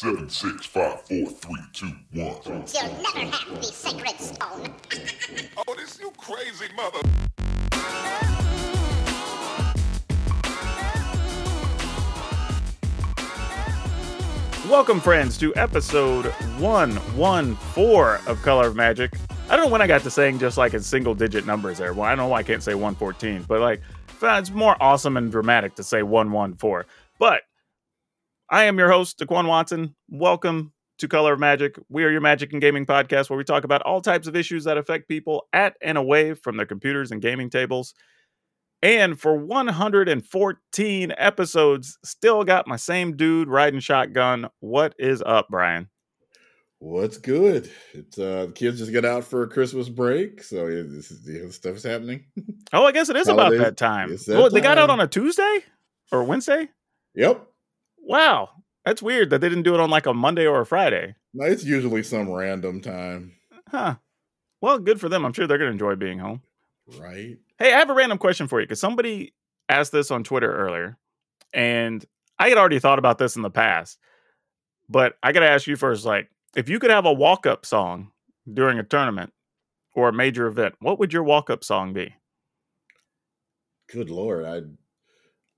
Seven, six, five, four, three, two, one. You'll never have the sacred stone. Oh, this you crazy mother. Welcome, friends, to episode 114 of Color of Magic. I don't know when I got to saying just like in single digit numbers there. Well, I don't know why I can't say 114, but like, it's more awesome and dramatic to say 114. But I am your host, Daquan Watson. Welcome to Color of Magic. We are your magic and gaming podcast where we talk about all types of issues that affect people at and away from their computers and gaming tables. And for 114 episodes, still got my same dude riding shotgun. What is up, Brian? What's good? It's uh the kids just got out for a Christmas break, so yeah, this is the stuff's happening. Oh, I guess it is about that time. That Well, they got out on a Tuesday or Wednesday? yep. Wow. That's weird that they didn't do it on like a Monday or a Friday. No, it's usually some random time, Huh. Well, good for them. I'm sure they're going to enjoy being home. right? Hey, I have a random question for you because somebody asked this on Twitter earlier, and I had already thought about this in the past, but I got to ask you first like, if you could have a walk up song during a tournament or a major event, what would your walk up song be? Good lord, I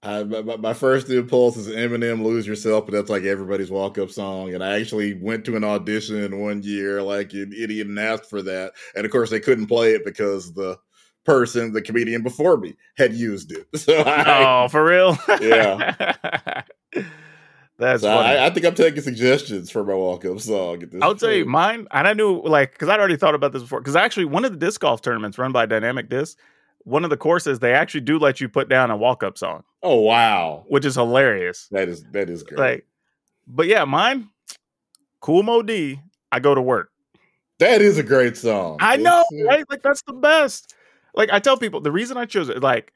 I my, my- first impulse is Eminem "Lose Yourself," but that's like everybody's walk-up song. And I actually went to an audition one year, like an idiot, and asked for that. And of course, they couldn't play it because the person, the comedian before me, had used it. So I, oh, for real? Yeah. That's so. I, I think I'm taking suggestions for my walk-up song. At this I'll tell you mine, and I knew like because I'd already thought about this before. Because actually, one of the disc golf tournaments run by Dynamic Disc, one of the courses they actually do let you put down a walk up song, Oh wow, which is hilarious. that is that is great. Like, but yeah, mine, Kool Moe Dee. I go to work. that is a great song. I know, It's, uh, right? Like that's the best. Like I tell people, the reason I chose it, like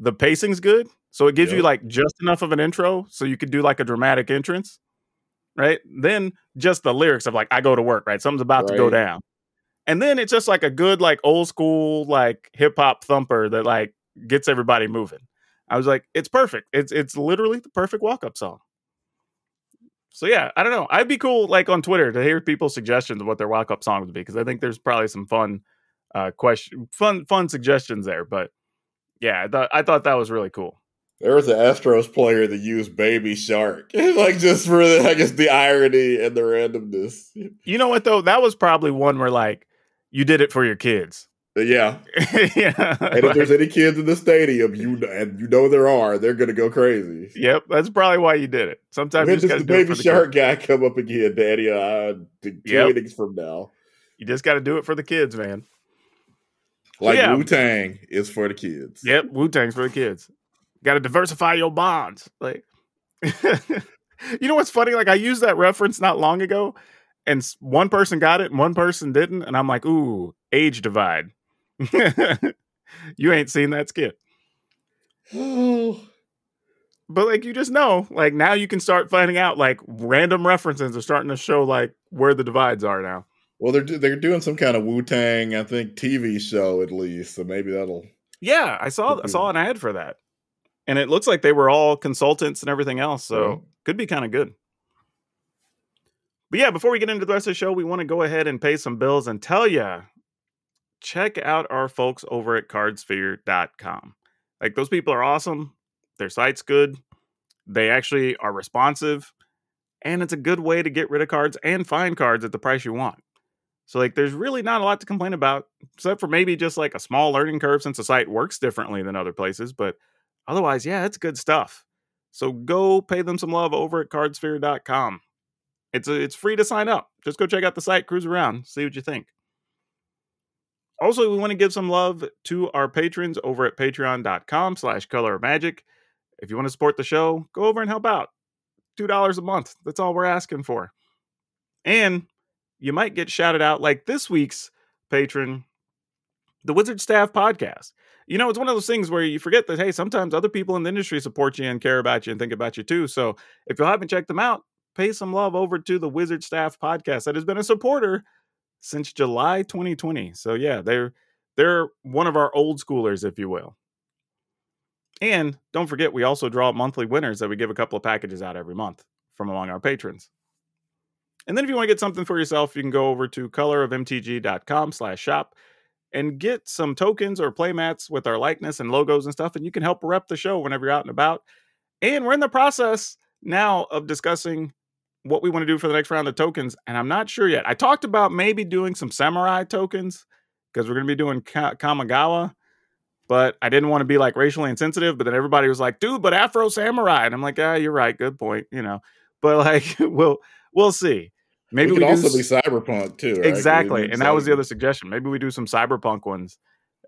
the pacing's good, so it gives you like just enough of an intro, so you could do like a dramatic entrance, right? Then just the lyrics of like I go to work, right? Something's about to go down, and then it's just like a good like old school like hip hop thumper that like gets everybody moving. I was like, it's perfect. It's it's literally the perfect walk up song. So yeah, I don't know. I'd be cool like on Twitter to hear people's suggestions of what their walk up song would be because I think there's probably some fun uh question fun fun suggestions there but yeah I thought I thought that was really cool There was an Astros player that used Baby Shark, like just for the, I guess the irony and the randomness. you know what though that was probably one where like you did it for your kids yeah, yeah and if there's any kids in the stadium, you kn- and you know there are, they're gonna go crazy. yep that's probably why you did it sometimes you just does the Baby for the Shark guy come up again, Daddy? Uh, two Yep. innings from now, you just got to do it for the kids man like yeah. Wu Tang is for the kids. yep Wu-Tang's for the kids got to diversify your bonds like you know what's funny like I used that reference not long ago and one person got it and one person didn't and i'm like ooh age divide you ain't seen that skit Oh, but like you just know like now you can start finding out like random references are starting to show like where the divides are now well, they're do- they're doing some kind of Wu Tang, I think, TV show at least. So maybe that'll. yeah i saw i saw an ad for that and it looks like they were all consultants and everything else so Yeah. could be kind of good but yeah before we get into the rest of the show we want to go ahead and pay some bills and tell you check out our folks over at cardsphere.com like those people are awesome. Their site's good. They actually are responsive and it's a good way to get rid of cards and find cards at the price you want. So like there's really not a lot to complain about except for maybe just like a small learning curve since the site works differently than other places but otherwise yeah it's good stuff. So go pay them some love over at cardsphere.com it's a, it's free to sign up. Just go check out the site cruise around see what you think. Also we want to give some love to our patrons over at patreon.com slash color magic. If you want to support the show go over and help out. two dollars a month that's all we're asking for. And you might get shouted out like this week's patron the wizard staff podcast. You know it's one of those things where you forget that hey sometimes other people in the industry support you and care about you and think about you too. So if you haven't checked them out pay some love over to the wizard staff podcast that has been a supporter since july 2020 so yeah they're they're one of our old schoolers if you will and don't forget we also draw monthly winners that we give a couple of packages out every month from among our patrons And then if you want to get something for yourself, you can go over to colorofmtg.com slash shop and get some tokens or playmats with our likeness and logos and stuff. And you can help rep the show whenever you're out and about. And we're in the process now of discussing what we want to do for the next round of tokens. And I'm not sure yet. I talked about maybe doing some samurai tokens because we're going to be doing Ka- Kamigawa. But I didn't want to be like racially insensitive. But then everybody was like, dude, but Afro Samurai. And I'm like, ah, you're right. Good point. You know, but like, we'll, we'll see. Maybe we could do also be cyberpunk too. right? exactly. And that was the other suggestion. Maybe we do some cyberpunk ones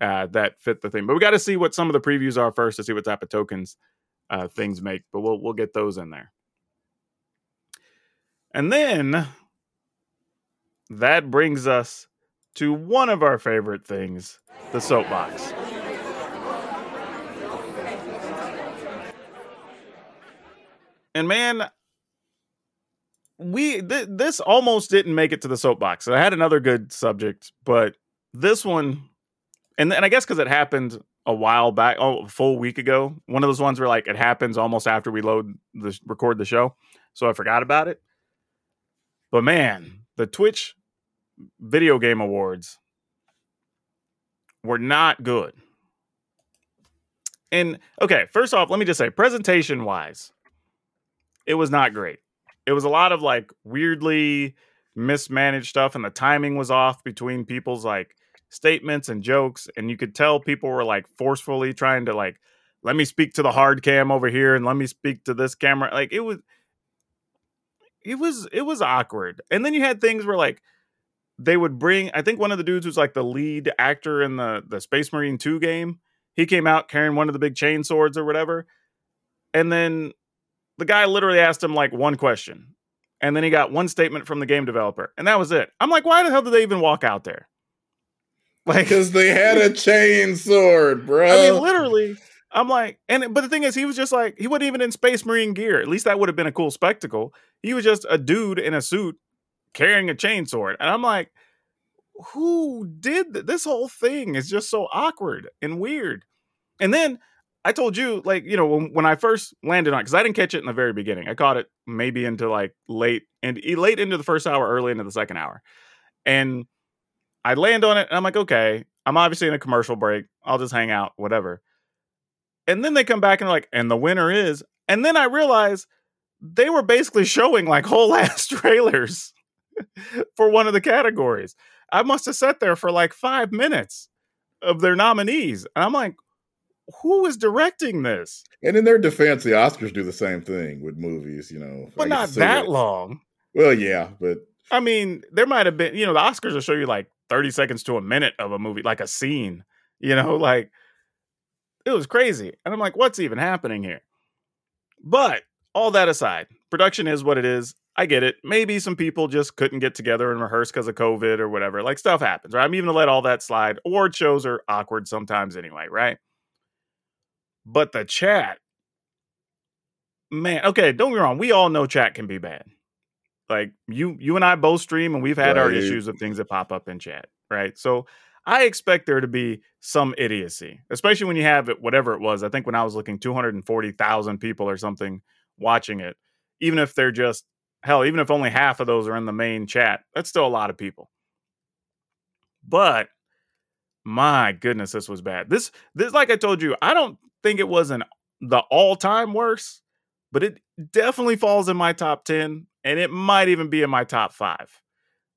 uh, that fit the theme. But we got to see what some of the previews are first to see what type of tokens uh, things make. But we'll we'll get those in there. And then that brings us to one of our favorite things, the soapbox. And man, we th- this almost didn't make it to the soapbox. I had another good subject, but this one, and and I guess because it happened a while back, oh, a full week ago. One of those ones where like it happens almost after we load the record the show, so I forgot about it. But man, the Twitch video game awards were not good. And okay, first off, let me just say, presentation wise, it was not great. It was a lot of like weirdly mismanaged stuff, and the timing was off between people's like statements and jokes. And you could tell people were like forcefully trying to like, let me speak to the hard cam over here and let me speak to this camera. Like it was it was it was awkward. And then you had things where like they would bring I think one of the dudes was like the lead actor in the the Space Marine 2 game, he came out carrying one of the big chain swords or whatever. And then the guy literally asked him like one question. And then he got one statement from the game developer. And that was it. I'm like, why the hell did they even walk out there? Like because they had a chain sword, bro. I mean, literally, I'm like, and but the thing is, he was just like, he wasn't even in Space Marine gear. At least that would have been a cool spectacle. He was just a dude in a suit carrying a chainsword, and I'm like, who did th- this whole thing? Is just so awkward and weird. And then I told you, like, you know, when, when I first landed on, because I didn't catch it in the very beginning. I caught it maybe into like late and late into the first hour, early into the second hour, and I land on it, and I'm like, okay, I'm obviously in a commercial break. I'll just hang out, whatever. And then they come back and they're like, and the winner is. And then I realize they were basically showing like whole ass trailers for one of the categories. I must have sat there for like five minutes of their nominees. And I'm like, who is directing this? and in their defense, the Oscars do the same thing with movies. You know, But not that long. Well, yeah, but I mean, there might have been, you know, the Oscars will show you like 30 seconds to a minute of a movie, like a scene, you know, like it was crazy. And I'm like, what's even happening here? But all that aside, production is what it is. I get it. Maybe some people just couldn't get together and rehearse because of COVID or whatever. Like stuff happens, right? I'm even to let all that slide. Award shows are awkward sometimes anyway, right? But the chat, man, okay, don't get me wrong. We all know chat can be bad. Like you, you and I both stream, and we've had our issues of things that pop up in chat, right? So I expect there to be some idiocy, especially when you have it, whatever it was. I think when I was looking, two hundred and forty thousand people or something watching it. Even if they're just hell, even if only half of those are in the main chat, that's still a lot of people. But my goodness, this was bad. This, this, like I told you, I don't think it was an the all time worst, but it definitely falls in my top ten, and it might even be in my top five.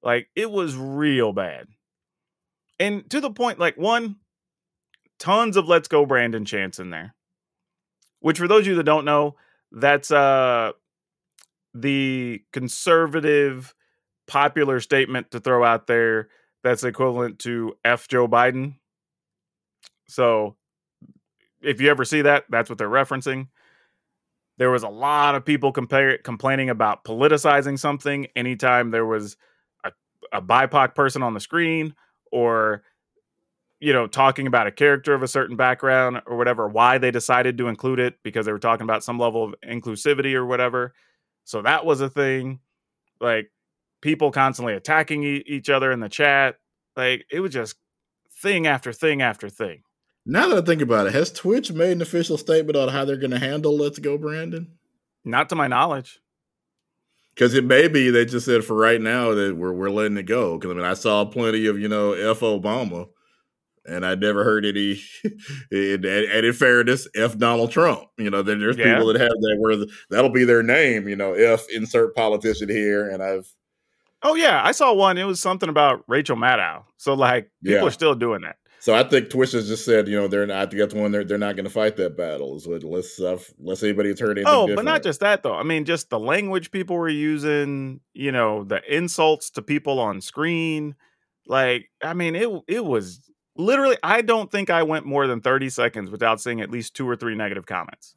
Like it was real bad, and to the point, like one, tons of "Let's Go Brandon" chants in there. Which, for those of you that don't know, that's uh the conservative popular statement to throw out there that's equivalent to F Joe Biden. So if you ever see that, that's what they're referencing. There was a lot of people compare, complaining about politicizing something anytime there was a, a BIPOC person on the screen or you know talking about a character of a certain background or whatever why they decided to include it because they were talking about some level of inclusivity or whatever so that was a thing. Like people constantly attacking e- each other in the chat. Like it was just thing after thing after thing. now that I think about it, has Twitch made an official statement on how they're going to handle "Let's Go, Brandon"? Not to my knowledge. Because it may be they just said for right now that we're we're letting it go. Because I mean, I saw plenty of you know F Obama, and I never heard any. and, and in fairness, F Donald Trump. You know, there, there's Yeah. people that have that where the, that'll be their name. You know, F insert politician here, and I've Oh yeah, I saw one. It was something about Rachel Maddow. So like people Yeah. are still doing that. So I think Twitch has just said you know they're not. I think that's one they're they're not going to fight that battle. So let's uh, let's anybody's heard anything. Oh, but not just that though. I mean, just the language people were using. You know, the insults to people on screen. Like, I mean, it it was literally. I don't think I went more than thirty seconds without seeing at least two or three negative comments.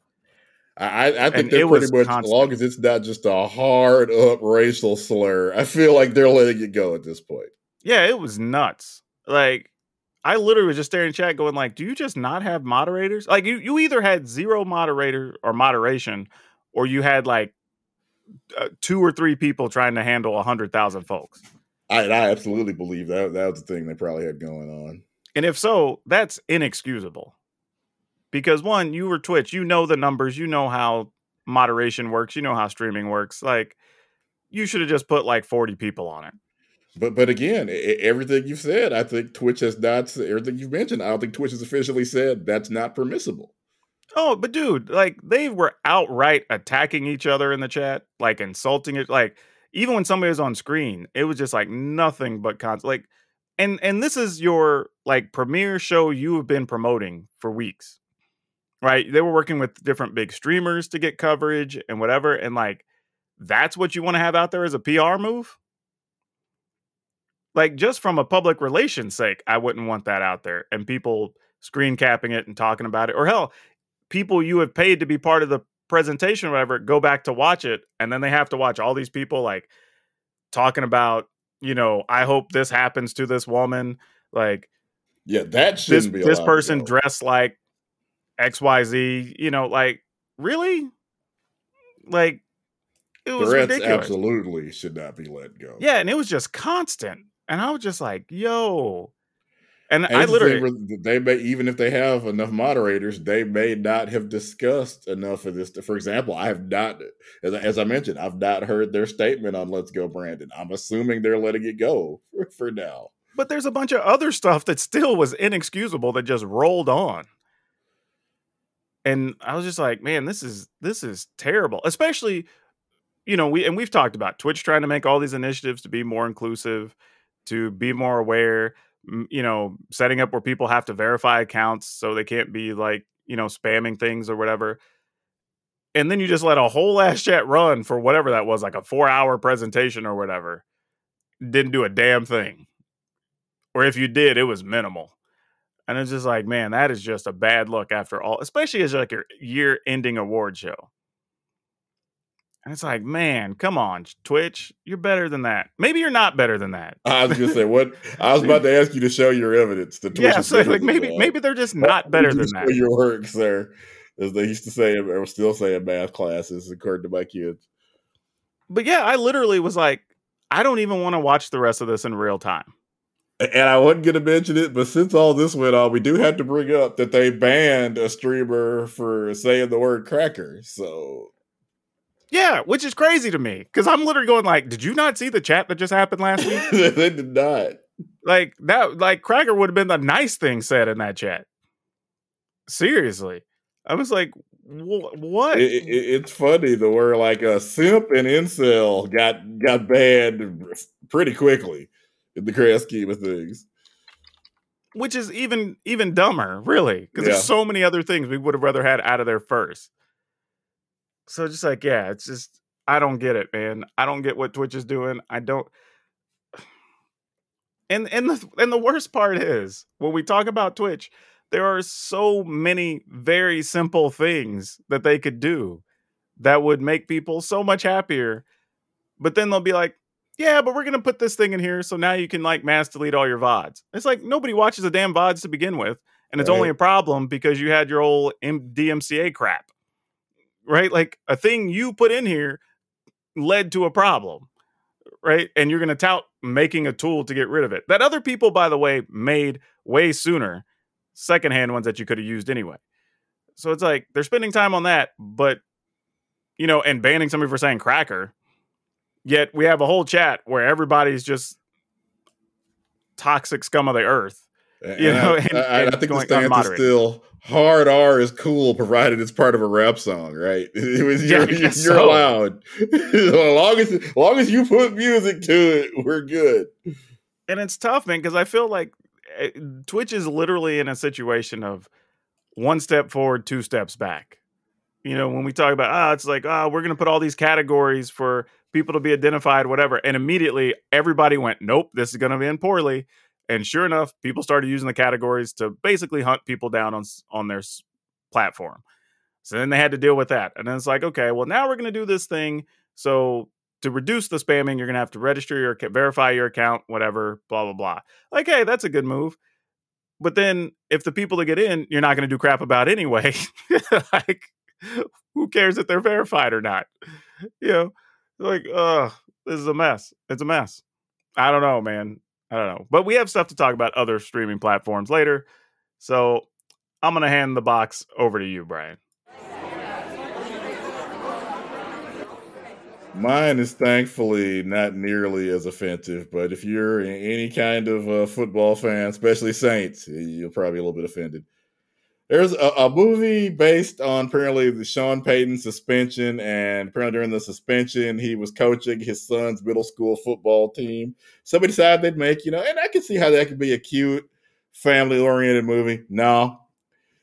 I, I think And they're pretty much constant. as long as it's not just a hard up racial slur. I feel like they're letting it go at this point. Yeah, it was nuts. Like, I literally was just staring at chat, going like, "Do you just not have moderators? Like, you you either had zero moderator or moderation, or you had like uh, two or three people trying to handle a hundred thousand folks." I, I absolutely believe that that was the thing they probably had going on. And if so, that's inexcusable. Because one, you were Twitch, you know the numbers, you know how moderation works, you know how streaming works. Like, you should have just put like 40 people on it. But but again, everything you've said, I think Twitch has not. Everything you've mentioned, I don't think Twitch has officially said that's not permissible. Oh, but dude, like they were outright attacking each other in the chat, like insulting it. Like, even when somebody was on screen, it was just like nothing but con like and and this is your like premiere show you have been promoting for weeks. Right? They were working with different big streamers to get coverage and whatever. And like that's what you want to have out there as a PR move? Like just from a public relations sake, I wouldn't want that out there and people screen capping it and talking about it. Or hell, people you have paid to be part of the presentation or whatever go back to watch it and then they have to watch all these people like talking about you know i hope this happens to this woman like Yeah, that shouldn't be. this person dressed like xyz you know like really like it was Threats ridiculous absolutely should not be let go. yeah and it was just constant and i was just like yo and, And i it's the thing literally—they may even if they have enough moderators, they may not have discussed enough of this. For example, I have not, as, I- as I mentioned, I've not heard their statement on "Let's Go, Brandon." I'm assuming they're letting it go for, for now. but there's a bunch of other stuff that still was inexcusable that just rolled on and i was just like man this is this is terrible especially you know we and we've talked about twitch trying to make all these initiatives to be more inclusive to be more aware you know setting up where people have to verify accounts so they can't be like you know spamming things or whatever and then you just let a whole ass chat run for whatever that was like a four hour presentation or whatever didn't do a damn thing or if you did, it was minimal. And it's just like, man, that is just a bad look after all, especially as like your year ending award show. And it's like, man, come on, Twitch, you're better than that. Maybe you're not better than that. I was gonna say what I was about to ask you to show your evidence. The Twitch yeah, so like maybe maybe they're just not better than that. Your work, sir, as they used to say, uh, or still say in math classes, according to my kids. But yeah, I literally was like, I don't even want to watch the rest of this in real time. And I wasn't going to mention it, but since all this went on, we do have to bring up that they banned a streamer for saying the word cracker. So Yeah, which is crazy to me because I'm literally going like, did you not see the chat that just happened last week? they did not. like that like cracker would have been the nice thing said in that chat seriously i was like wh- what It, it, it's funny the word like a simp and incel got got banned pretty quickly in the grand scheme of things. which is even even dumber really because Yeah. there's so many other things we would have rather had out of there first so just like yeah it's just i don't get it man. I don't get what twitch is doing. I don't and and the and the worst part is when we talk about twitch there are so many very simple things that they could do that would make people so much happier but then they'll be like yeah but we're gonna put this thing in here so now you can like mass delete all your vods it's like nobody watches the damn vods to begin with and it's only a problem because you had your old M- dmca crap right? Like a thing you put in here led to a problem right? And you're gonna tout making a tool to get rid of it that other people by the way made way sooner secondhand ones that you could have used anyway. So it's like they're spending time on that but you know and banning somebody for saying cracker. Yet we have a whole chat where everybody's just toxic scum of the earth. You And know, I, and- I- I and think the going stance is still hard R is cool, provided it's part of a rap song, right? It was, Yeah, you're, you're so. allowed. as long as as long as you put music to it, we're good. and it's tough, man, because I feel like eh, Twitch is literally in a situation of one step forward, two steps back. You know, when we talk about ah, it's like ah, we're gonna put all these categories for people to be identified, whatever, and immediately everybody went, nope, this is gonna end poorly. And sure enough, people started using the categories to basically hunt people down on on their platform. So then they had to deal with that, and then it's like, okay, well now we're gonna do this thing. So to reduce the spamming, you're gonna have to register your verify your account, whatever, blah blah blah. Like, hey, that's a good move. But then if the people that get in, you're not gonna do crap about anyway. like, who cares if they're verified or not? You know, like, uh, this is a mess. It's a mess. I don't know, man. I don't know. But we have stuff to talk about other streaming platforms later. So I'm gonna hand the box over to you, Brian. Mine is thankfully not nearly as offensive, but if you're any kind of uh, football fan, especially Saints, you'll probably a little bit offended. There's a, a movie based on apparently the Sean Payton suspension, and apparently during the suspension, he was coaching his son's middle school football team. Somebody decided they'd make, you know, and I can see how that could be a cute, family oriented movie. No,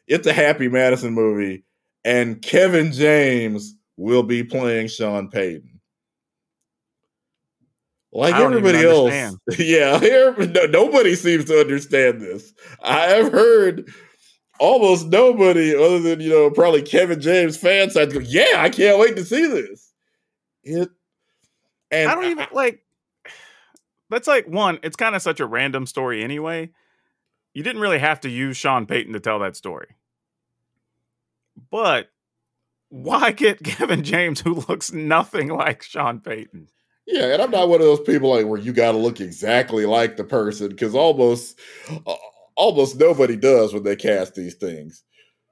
it's a Happy Madison movie, and Kevin James will be playing Sean Payton. Like I don't even everybody else, yeah, here, no, nobody seems to understand this. I have heard almost nobody, other than you know probably Kevin James fan sides, go, "Yeah, I can't wait to see this." It, and I don't even like. That's like one. It's kind of such a random story anyway. You didn't really have to use Sean Payton to tell that story. But why get Kevin James, who looks nothing like Sean Payton? Yeah, and I'm not one of those people like where you got to look exactly like the person because almost, uh, almost nobody does when they cast these things.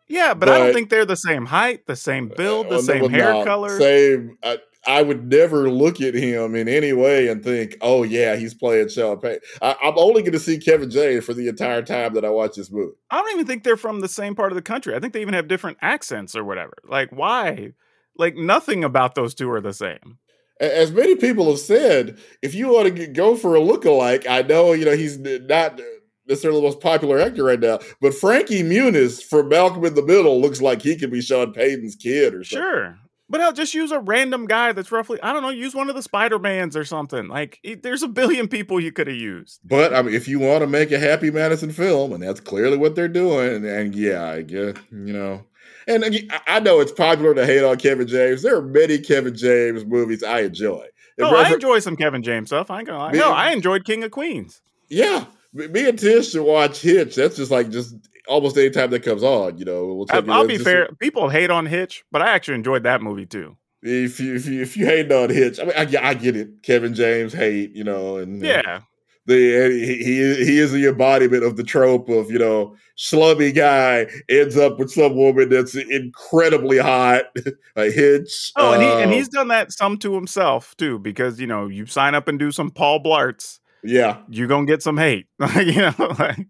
Yeah, but, I don't think they're the same height, the same build, the Uh, same hair no, color. Same. I, I would never look at him in any way and think, "Oh yeah, he's playing Sean Payton." I, I'm only going to see Kevin James for the entire time that I watch this movie. I don't even think they're from the same part of the country. I think they even have different accents or whatever. Like, why? Like, nothing about those two are the same. As many people have said, if you want to get, go for a lookalike, I know you know he's not necessarily the most popular actor right now, but Frankie Muniz from Malcolm in the Middle looks like he could be Sean Payton's kid or something. Sure. But I'll just use a random guy that's roughly, I don't know, use one of the Spider Mans or something. Like, it- there's a billion people you could have used. But I mean, if you want to make a Happy Madison film, and that's clearly what they're doing, and, and yeah, I guess you know, and I- know it's popular to hate on Kevin James. There are many Kevin James movies I enjoy. And No, I enjoy some Kevin James stuff. I ain't gonna lie. Me- No, I enjoyed King of Queens. yeah, me and Tish should watch Hitch. That's just like just almost any time that comes on. You know, we'll I, take it I'll be fair. People hate on Hitch, but I actually enjoyed that movie too. If you if you if you hate on Hitch, I mean, I, get- I get it. Kevin James hate, you know, and Yeah. the he, he he is the embodiment of the trope of you know slummy guy ends up with some woman that's incredibly hot a hitch Oh, and he and uh, he's done that some to himself too, because you know you sign up and do some Paul Blarts, yeah you're gonna get some hate. you know, like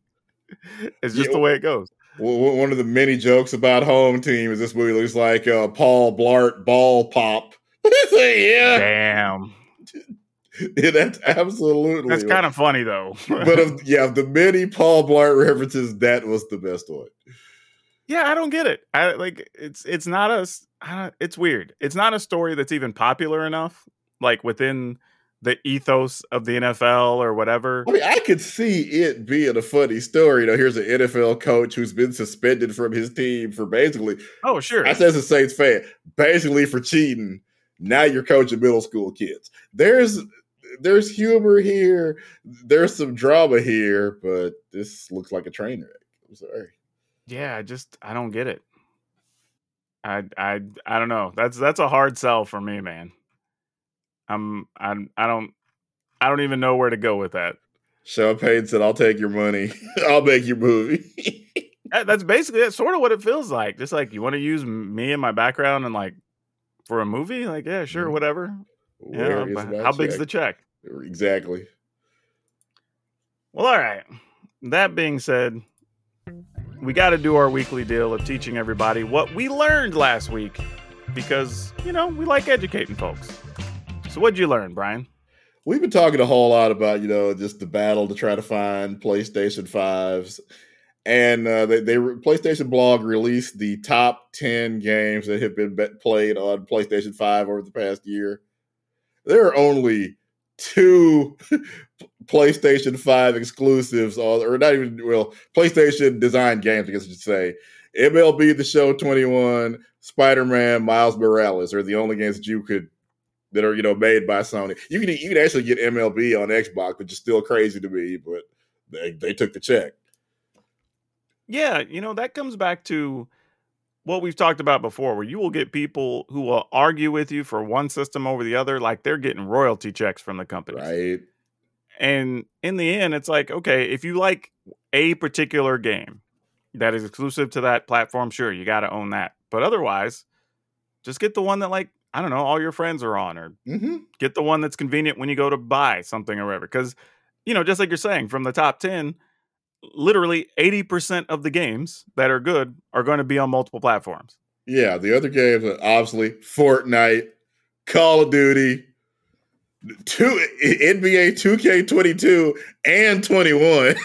it's just Yeah. the way it goes. One of the many jokes about home team is this movie looks like uh, paul blart ball pop yeah Damn, Yeah, that's absolutely that's kind of funny though. but of yeah of the many paul blart references that was the best one yeah, I don't get it. I like it's it's not a s- I don't, it's weird. It's not a story that's even popular enough, like within the ethos of the NFL or whatever. I mean, I could see it being a funny story. You know, here's an NFL coach who's been suspended from his team for basically, Oh, sure. I say as a Saints fan, basically for cheating. Now you're coaching middle school kids. There's there's humor here. There's some drama here, but this looks like a train wreck. I'm sorry. yeah, I just I don't get it. I I I don't know. That's that's a hard sell for me, man. I'm I'm I don't I don't even know where to go with that. Sean Payton said, "I'll take your money. I'll make your movie." That- That's basically that's sort of what it feels like. Just like you want to use me and my background and like for a movie, like yeah, sure, Mhm. whatever. Where Yeah, is but my how big's the check? Exactly. Well, all right. That being said, we got to do our weekly deal of teaching everybody what we learned last week because, you know, we like educating folks. So, what'd you learn, Brian? We've been talking a whole lot about, you know, just the battle to try to find PlayStation 5s. And uh, they, they PlayStation Blog released the top 10 games that have been played on PlayStation 5 over the past year. There are only two PlayStation 5 exclusives, or not even, well, PlayStation designed games, I guess I should say. MLB The Show 21, Spider Man, Miles Morales are the only games that you could that are you know made by Sony. You can you can actually get MLB on Xbox, which is still crazy to me, but they they took the check. Yeah, you know, that comes back to what we've talked about before, where you will get people who will argue with you for one system over the other, like they're getting royalty checks from the company, Right. And in the end, it's like, okay, if you like a particular game that is exclusive to that platform, sure, you got to own that. But otherwise, just get the one that, like, I don't know, all your friends are on, or Mm-hmm. get the one that's convenient when you go to buy something or whatever. Because, you know, just like you're saying, from the top 10, literally 80% of the games that are good are going to be on multiple platforms. Yeah, the other games are obviously Fortnite, Call of Duty, two NBA 2K22 and 21.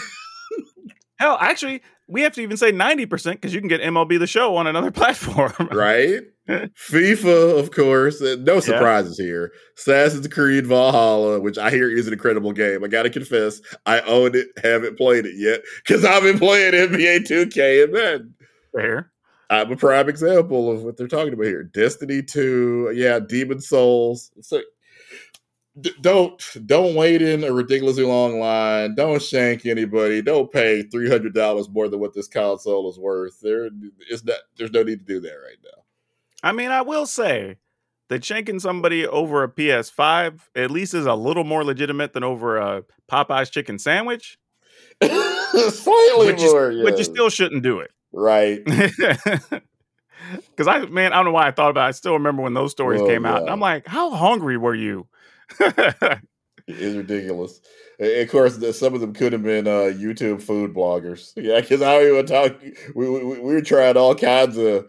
Hell, actually, we have to even say 90% because you can get MLB The Show on another platform. right? FIFA, of course. No surprises here. Assassin's Creed Valhalla, which I hear is an incredible game. I got to confess, I own it, haven't played it yet because I've been playing NBA 2K and then Fair. I'm a prime example of what they're talking about here. Destiny 2, yeah, Demon Souls. So d- don't don't wait in a ridiculously long line. Don't shank anybody. Don't pay three hundred dollars more than what this console is worth. There, it's not. There's no need to do that right now. I mean, I will say that shanking somebody over a PS5 at least is a little more legitimate than over a Popeye's chicken sandwich. Slightly But you, more, but you still shouldn't do it. right. Because I, man, I don't know why I thought about it. I still remember when those stories Oh, came out. Yeah. I'm like, how hungry were you? It's ridiculous. And of course, the- some of them could have been uh, YouTube food bloggers. Yeah, because I even talk. We, we, we were trying all kinds of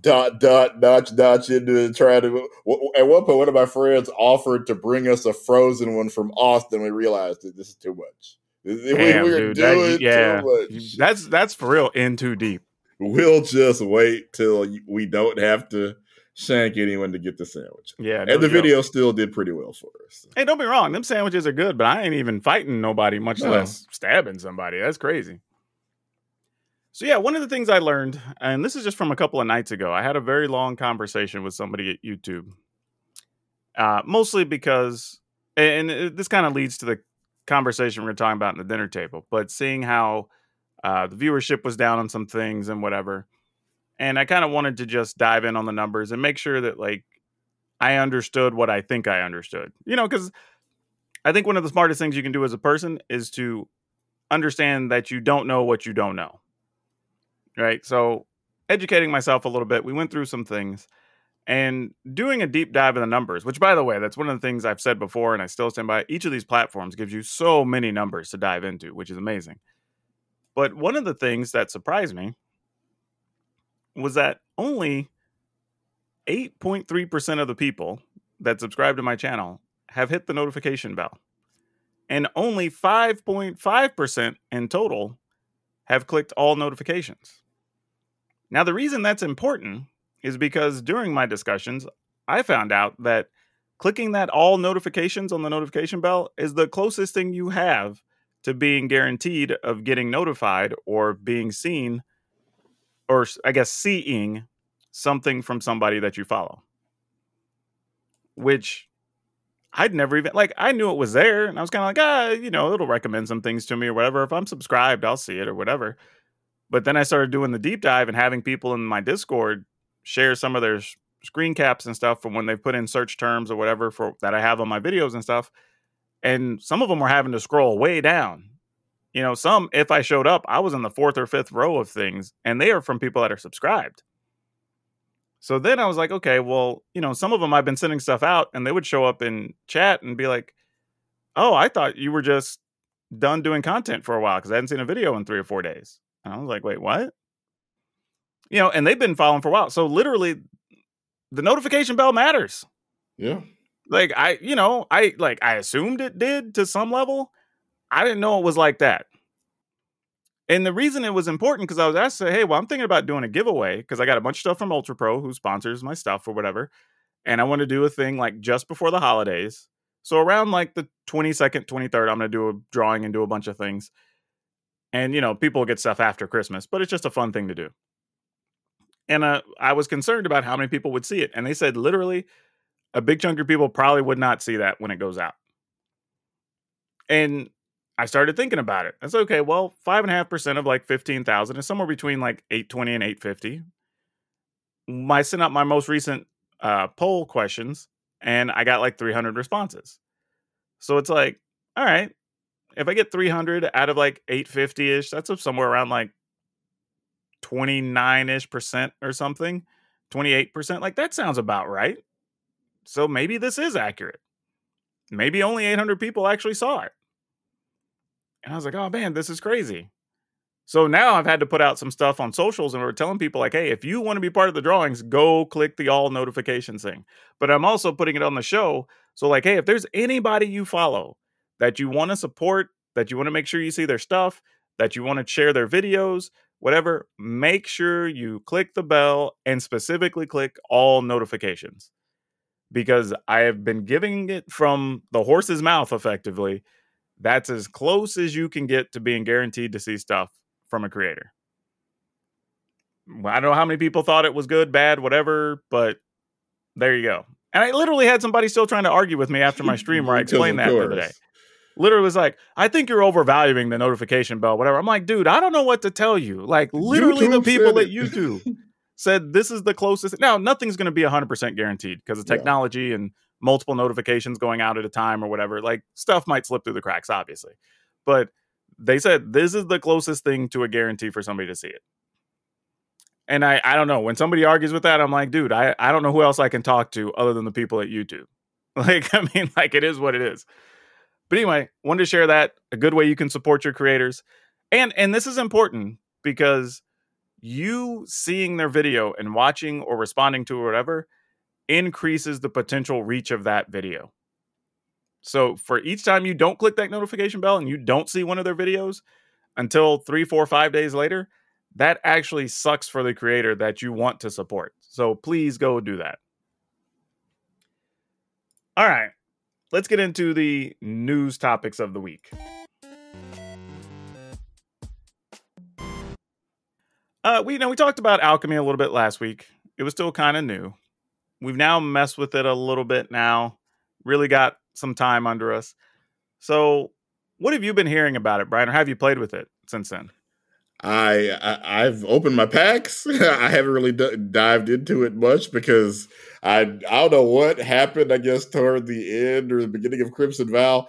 dot dot notch notch into it, trying to. At one point, one of my friends offered to bring us a frozen one from Austin. We realized that this is too much. We, Damn, we were dude, that- doing yeah, too much. that's that's for real in too deep. We'll just wait till we don't have to shank anyone to get the sandwich. Yeah, and the joke. video still did pretty well for us. Hey, don't be wrong. Them sandwiches are good, but I ain't even fighting nobody, much No. less stabbing somebody. That's crazy. So yeah, one of the things I learned, and this is just from a couple of nights ago, I had a very long conversation with somebody at YouTube. Uh, mostly because, and this kind of leads to the conversation we are talking about in the dinner table, but seeing how uh, the viewership was down on some things and whatever, and I kind of wanted to just dive in on the numbers and make sure that like I understood what I think I understood. You know, because I think one of the smartest things you can do as a person is to understand that you don't know what you don't know. Right. So, educating myself a little bit, we went through some things and doing a deep dive in the numbers, which, by the way, that's one of the things I've said before and I still stand by. Each of these platforms gives you so many numbers to dive into, which is amazing. But one of the things that surprised me was that only 8.3% of the people that subscribe to my channel have hit the notification bell. And only 5.5% in total have clicked all notifications. Now, the reason that's important is because during my discussions, I found out that clicking that all notifications on the notification bell is the closest thing you have to being guaranteed of getting notified or being seen, or I guess seeing something from somebody that you follow. Which I'd never even like I knew it was there and I was kind of like, ah, you know, it'll recommend some things to me or whatever. If I'm subscribed, I'll see it or whatever. But then I started doing the deep dive and having people in my Discord share some of their screen caps and stuff from when they put in search terms or whatever for that I have on my videos and stuff. And some of them were having to scroll way down. You know, some if I showed up, I was in the fourth or fifth row of things, and they are from people that are subscribed. So then I was like, okay, well, you know, some of them I've been sending stuff out and they would show up in chat and be like, oh, I thought you were just done doing content for a while because I hadn't seen a video in three or four days. And I was like, wait, what? You know, and they've been following for a while. So literally, the notification bell matters. Yeah. Like I, you know, I like I assumed it did to some level. I didn't know it was like that. And the reason it was important because I was asked, hey, well, I'm thinking about doing a giveaway because I got a bunch of stuff from Ultra Pro who sponsors my stuff or whatever. And I want to do a thing like just before the holidays. So around like the 22nd, 23rd, I'm going to do a drawing and do a bunch of things. And, you know, people get stuff after Christmas, but it's just a fun thing to do. And uh, I was concerned about how many people would see it. And they said literally a big chunk of people probably would not see that when it goes out. And I started thinking about it. That's okay. Well, five and a half percent of like fifteen thousand is somewhere between like eight twenty and eight fifty. I sent out my most recent uh, poll questions, and I got like three hundred responses. So it's like, all right, if I get three hundred out of like eight fifty ish, that's somewhere around like twenty nine ish percent or something, twenty eight percent. Like that sounds about right. So maybe this is accurate. Maybe only eight hundred people actually saw it. And I was like, oh man, this is crazy. So now I've had to put out some stuff on socials and we're telling people, like, hey, if you want to be part of the drawings, go click the all notifications thing. But I'm also putting it on the show. So, like, hey, if there's anybody you follow that you want to support, that you want to make sure you see their stuff, that you want to share their videos, whatever, make sure you click the bell and specifically click all notifications. Because I have been giving it from the horse's mouth effectively that's as close as you can get to being guaranteed to see stuff from a creator. I don't know how many people thought it was good, bad, whatever, but there you go. And I literally had somebody still trying to argue with me after my stream where I explained that the other day. Literally was like, I think you're overvaluing the notification bell, whatever. I'm like, dude, I don't know what to tell you. Like, literally, YouTube the people at YouTube said this is the closest. Now, nothing's going to be 100% guaranteed because of technology yeah. and multiple notifications going out at a time or whatever. Like stuff might slip through the cracks, obviously. But they said this is the closest thing to a guarantee for somebody to see it. And I, I don't know. When somebody argues with that, I'm like, dude, I, I don't know who else I can talk to other than the people at YouTube. Like, I mean, like it is what it is. But anyway, wanted to share that a good way you can support your creators. And and this is important because you seeing their video and watching or responding to or whatever increases the potential reach of that video. So for each time you don't click that notification bell and you don't see one of their videos until three, four, five days later, that actually sucks for the creator that you want to support. So please go do that. All right, let's get into the news topics of the week. Uh, we you know we talked about alchemy a little bit last week. It was still kind of new we've now messed with it a little bit now, really got some time under us. So, what have you been hearing about it, Brian, or have you played with it since then? I, I have opened my packs. I haven't really d- dived into it much because I I don't know what happened. I guess toward the end or the beginning of Crimson eh,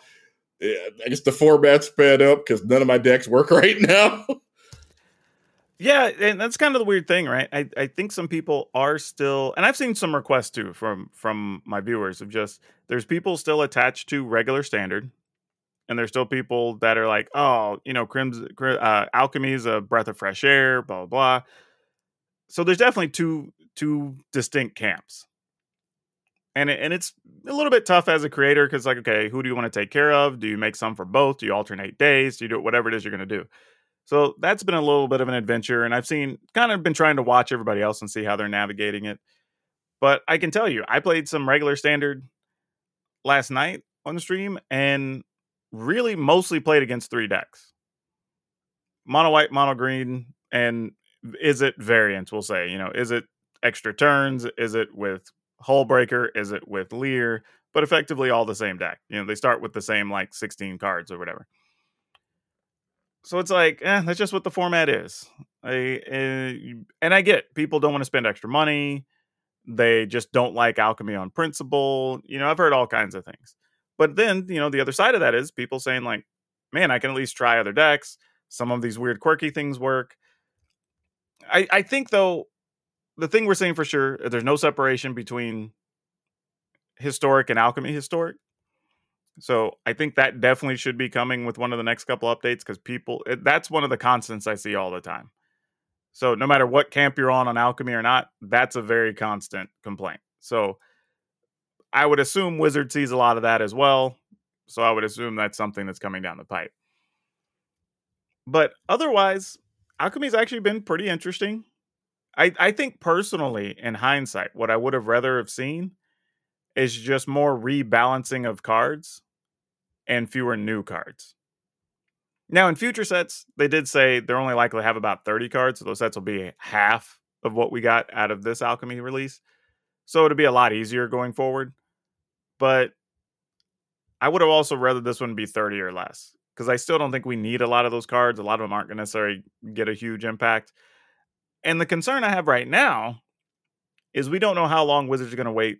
I guess the format sped up because none of my decks work right now. Yeah, and that's kind of the weird thing, right? I, I think some people are still and I've seen some requests too from from my viewers of just there's people still attached to regular standard and there's still people that are like, "Oh, you know, Crimson uh, Alchemy is a breath of fresh air, blah blah blah." So there's definitely two two distinct camps. And it, and it's a little bit tough as a creator cuz like, okay, who do you want to take care of? Do you make some for both? Do you alternate days? Do you do whatever it is you're going to do? So that's been a little bit of an adventure. And I've seen kind of been trying to watch everybody else and see how they're navigating it. But I can tell you, I played some regular standard last night on the stream and really mostly played against three decks mono white, mono green, and is it variants, we'll say. You know, is it extra turns? Is it with Hullbreaker? Is it with Lier? But effectively all the same deck. You know, they start with the same like 16 cards or whatever so it's like, eh, that's just what the format is. I, and I get people don't want to spend extra money. They just don't like alchemy on principle. You know, I've heard all kinds of things. But then, you know, the other side of that is people saying, like, man, I can at least try other decks. Some of these weird, quirky things work. I, I think, though, the thing we're saying for sure, there's no separation between historic and alchemy historic. So I think that definitely should be coming with one of the next couple updates because people it, that's one of the constants I see all the time. So no matter what camp you're on on alchemy or not, that's a very constant complaint. So I would assume Wizard sees a lot of that as well. So I would assume that's something that's coming down the pipe. But otherwise, alchemy's actually been pretty interesting. I, I think personally, in hindsight, what I would have rather have seen is just more rebalancing of cards and fewer new cards. Now, in future sets, they did say they're only likely to have about 30 cards. So those sets will be half of what we got out of this Alchemy release. So it'll be a lot easier going forward. But I would have also rather this one be 30 or less because I still don't think we need a lot of those cards. A lot of them aren't going to necessarily get a huge impact. And the concern I have right now is we don't know how long Wizards are going to wait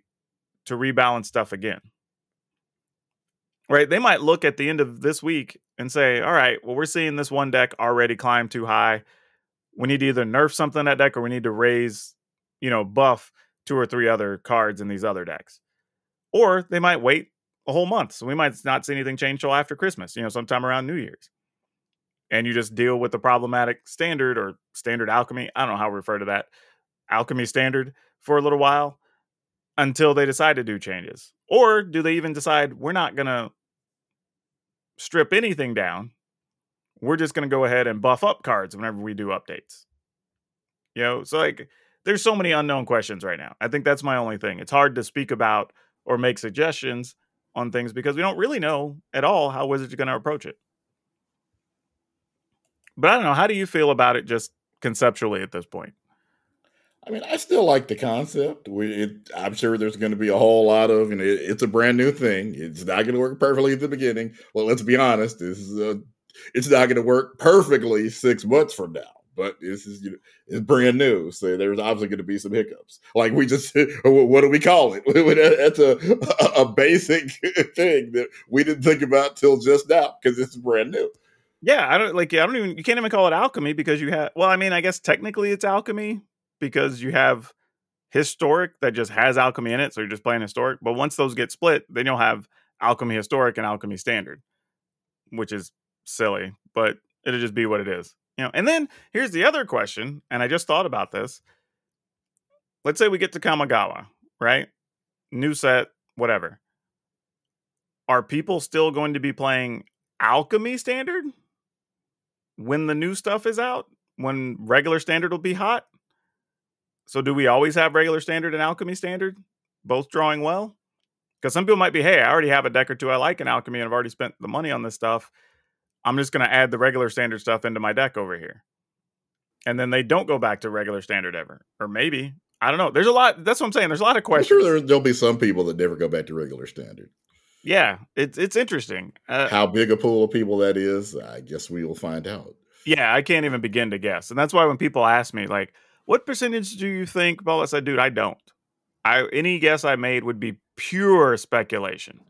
to rebalance stuff again right? They might look at the end of this week and say, all right, well, we're seeing this one deck already climb too high. We need to either nerf something in that deck or we need to raise, you know, buff two or three other cards in these other decks. Or they might wait a whole month. So we might not see anything change till after Christmas, you know, sometime around New Year's. And you just deal with the problematic standard or standard alchemy. I don't know how we refer to that alchemy standard for a little while until they decide to do changes. Or do they even decide we're not going to strip anything down? We're just going to go ahead and buff up cards whenever we do updates. You know, so like there's so many unknown questions right now. I think that's my only thing. It's hard to speak about or make suggestions on things because we don't really know at all how Wizards are going to approach it. But I don't know. How do you feel about it just conceptually at this point? I mean, I still like the concept. We, it, I'm sure there's going to be a whole lot of, you know, it, it's a brand new thing. It's not going to work perfectly at the beginning. Well, let's be honest. This is a, it's not going to work perfectly six months from now. But this is, you know, it's brand new. So there's obviously going to be some hiccups. Like we just, what do we call it? That's a, a basic thing that we didn't think about till just now because it's brand new. Yeah, I don't like. I don't even. You can't even call it alchemy because you have. Well, I mean, I guess technically it's alchemy, because you have historic that just has alchemy in it, so you're just playing historic. But once those get split, then you'll have alchemy historic and alchemy standard, which is silly, but it'll just be what it is. You know, and then here's the other question, and I just thought about this. Let's say we get to Kamigawa, right? New set, whatever. Are people still going to be playing alchemy standard when the new stuff is out? When regular standard will be hot? So do we always have regular standard and alchemy standard, both drawing well? Because some people might be, hey, I already have a deck or two I like in alchemy and I've already spent the money on this stuff. I'm just going to add the regular standard stuff into my deck over here. And then they don't go back to regular standard ever. Or maybe. I don't know. There's a lot. That's what I'm saying. There's a lot of questions. I'm sure there, will be some people that never go back to regular standard. Yeah, it's it's interesting. Uh, How big a pool of people that is, I guess we will find out. Yeah, I can't even begin to guess. And that's why when people ask me, like, what percentage do you think? Well, I said, dude, I don't. I any guess I made would be pure speculation,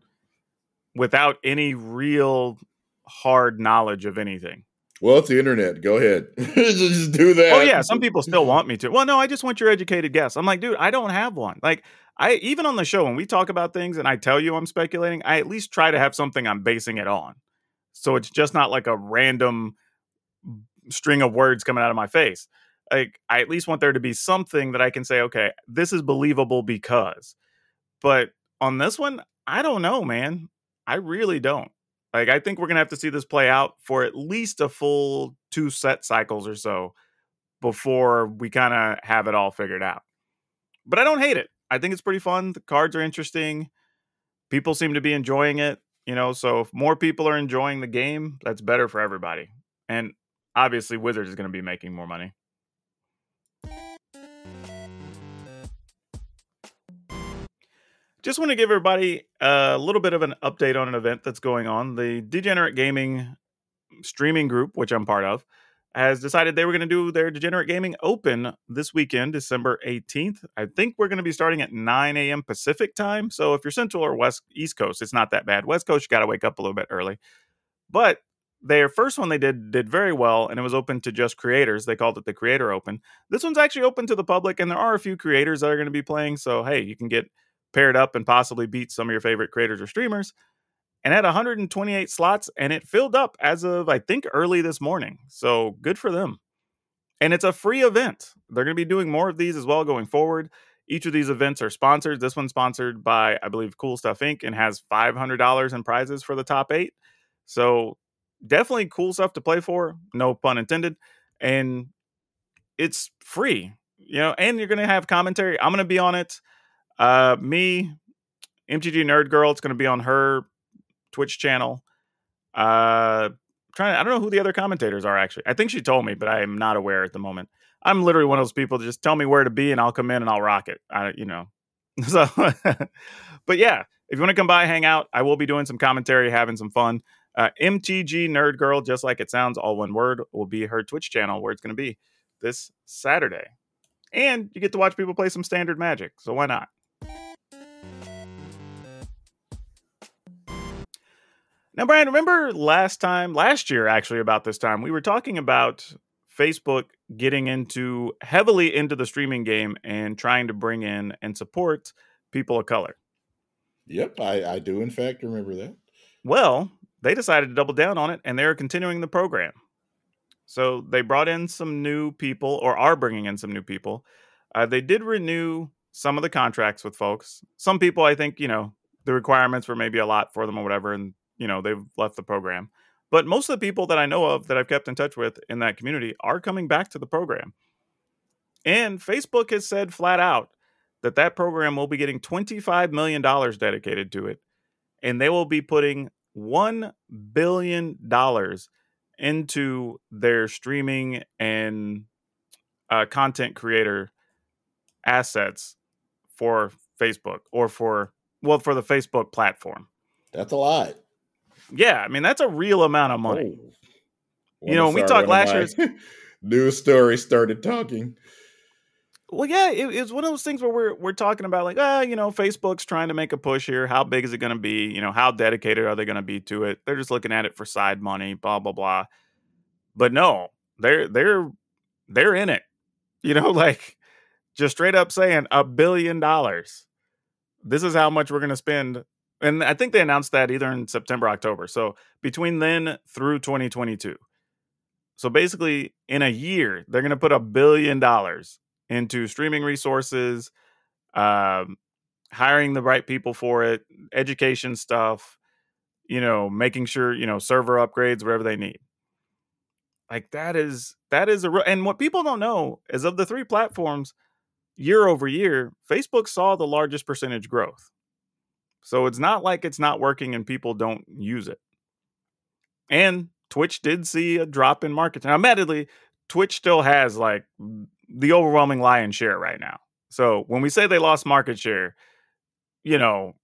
without any real hard knowledge of anything. Well, it's the internet. Go ahead. just do that. Oh yeah, some people still want me to. Well, no, I just want your educated guess. I'm like, dude, I don't have one. Like, I even on the show when we talk about things and I tell you I'm speculating, I at least try to have something I'm basing it on. So it's just not like a random string of words coming out of my face like I at least want there to be something that I can say, okay, this is believable because. But on this one, I don't know, man. I really don't. Like I think we're gonna have to see this play out for at least a full two set cycles or so before we kind of have it all figured out. But I don't hate it. I think it's pretty fun. The cards are interesting. People seem to be enjoying it, you know, so if more people are enjoying the game, that's better for everybody. And obviously Wizards is going to be making more money. Just want to give everybody a little bit of an update on an event that's going on. The Degenerate Gaming streaming group, which I'm part of, has decided they were going to do their Degenerate Gaming Open this weekend, December 18th. I think we're going to be starting at 9 a.m. Pacific time. So if you're Central or West East Coast, it's not that bad. West Coast, you got to wake up a little bit early. But their first one they did did very well and it was open to just creators they called it the creator open this one's actually open to the public and there are a few creators that are going to be playing so hey you can get paired up and possibly beat some of your favorite creators or streamers and had 128 slots and it filled up as of i think early this morning. So good for them. And it's a free event. They're going to be doing more of these as well going forward. Each of these events are sponsored. This one's sponsored by i believe cool stuff inc. and has $500 in prizes for the top eight. So definitely cool stuff to play for, no pun intended. And it's free, you know, and you're going to have commentary. I'm going to be on it. Uh, me, MTG Nerd Girl, it's going to be on her Twitch channel. Uh, trying, To, I don't know who the other commentators are actually. I think she told me, but I am not aware at the moment. I'm literally one of those people to just tell me where to be and I'll come in and I'll rock it. I, you know, so, but yeah, if you want to come by, hang out, I will be doing some commentary, having some fun. Uh, MTG Nerd Girl, just like it sounds, all one word, will be her Twitch channel where it's going to be this Saturday. And you get to watch people play some standard magic, so why not? Now, Brian, remember last time, last year actually, about this time, we were talking about Facebook getting into heavily into the streaming game and trying to bring in and support people of color. Yep, I, I do, in fact, remember that. Well, they decided to double down on it and they're continuing the program. So they brought in some new people, or are bringing in some new people. Uh, they did renew some of the contracts with folks. Some people, I think, you know, the requirements were maybe a lot for them or whatever, and you know they've left the program. But most of the people that I know of that I've kept in touch with in that community are coming back to the program. And Facebook has said flat out that that program will be getting $25 million dedicated to it. And they will be putting one billion dollars into their streaming and uh, content creator assets for Facebook or for well for the Facebook platform. That's a lot. Yeah, I mean that's a real amount of money. Oh. You know, when we talked last year, news story started talking well, yeah, it, it's one of those things where we're we're talking about like, ah, you know, Facebook's trying to make a push here. How big is it going to be? You know, how dedicated are they going to be to it? They're just looking at it for side money, blah blah blah. But no, they're they're they're in it. You know, like just straight up saying a billion dollars. This is how much we're going to spend. And I think they announced that either in September, October. So between then through 2022. So basically, in a year, they're going to put a billion dollars into streaming resources, um, hiring the right people for it, education stuff, you know, making sure, you know, server upgrades, whatever they need. Like that is that is a real, and what people don't know is of the three platforms year over year, Facebook saw the largest percentage growth. So it's not like it's not working and people don't use it. And Twitch did see a drop in market. Now, admittedly, Twitch still has like the overwhelming lion's share right now. So when we say they lost market share, you know,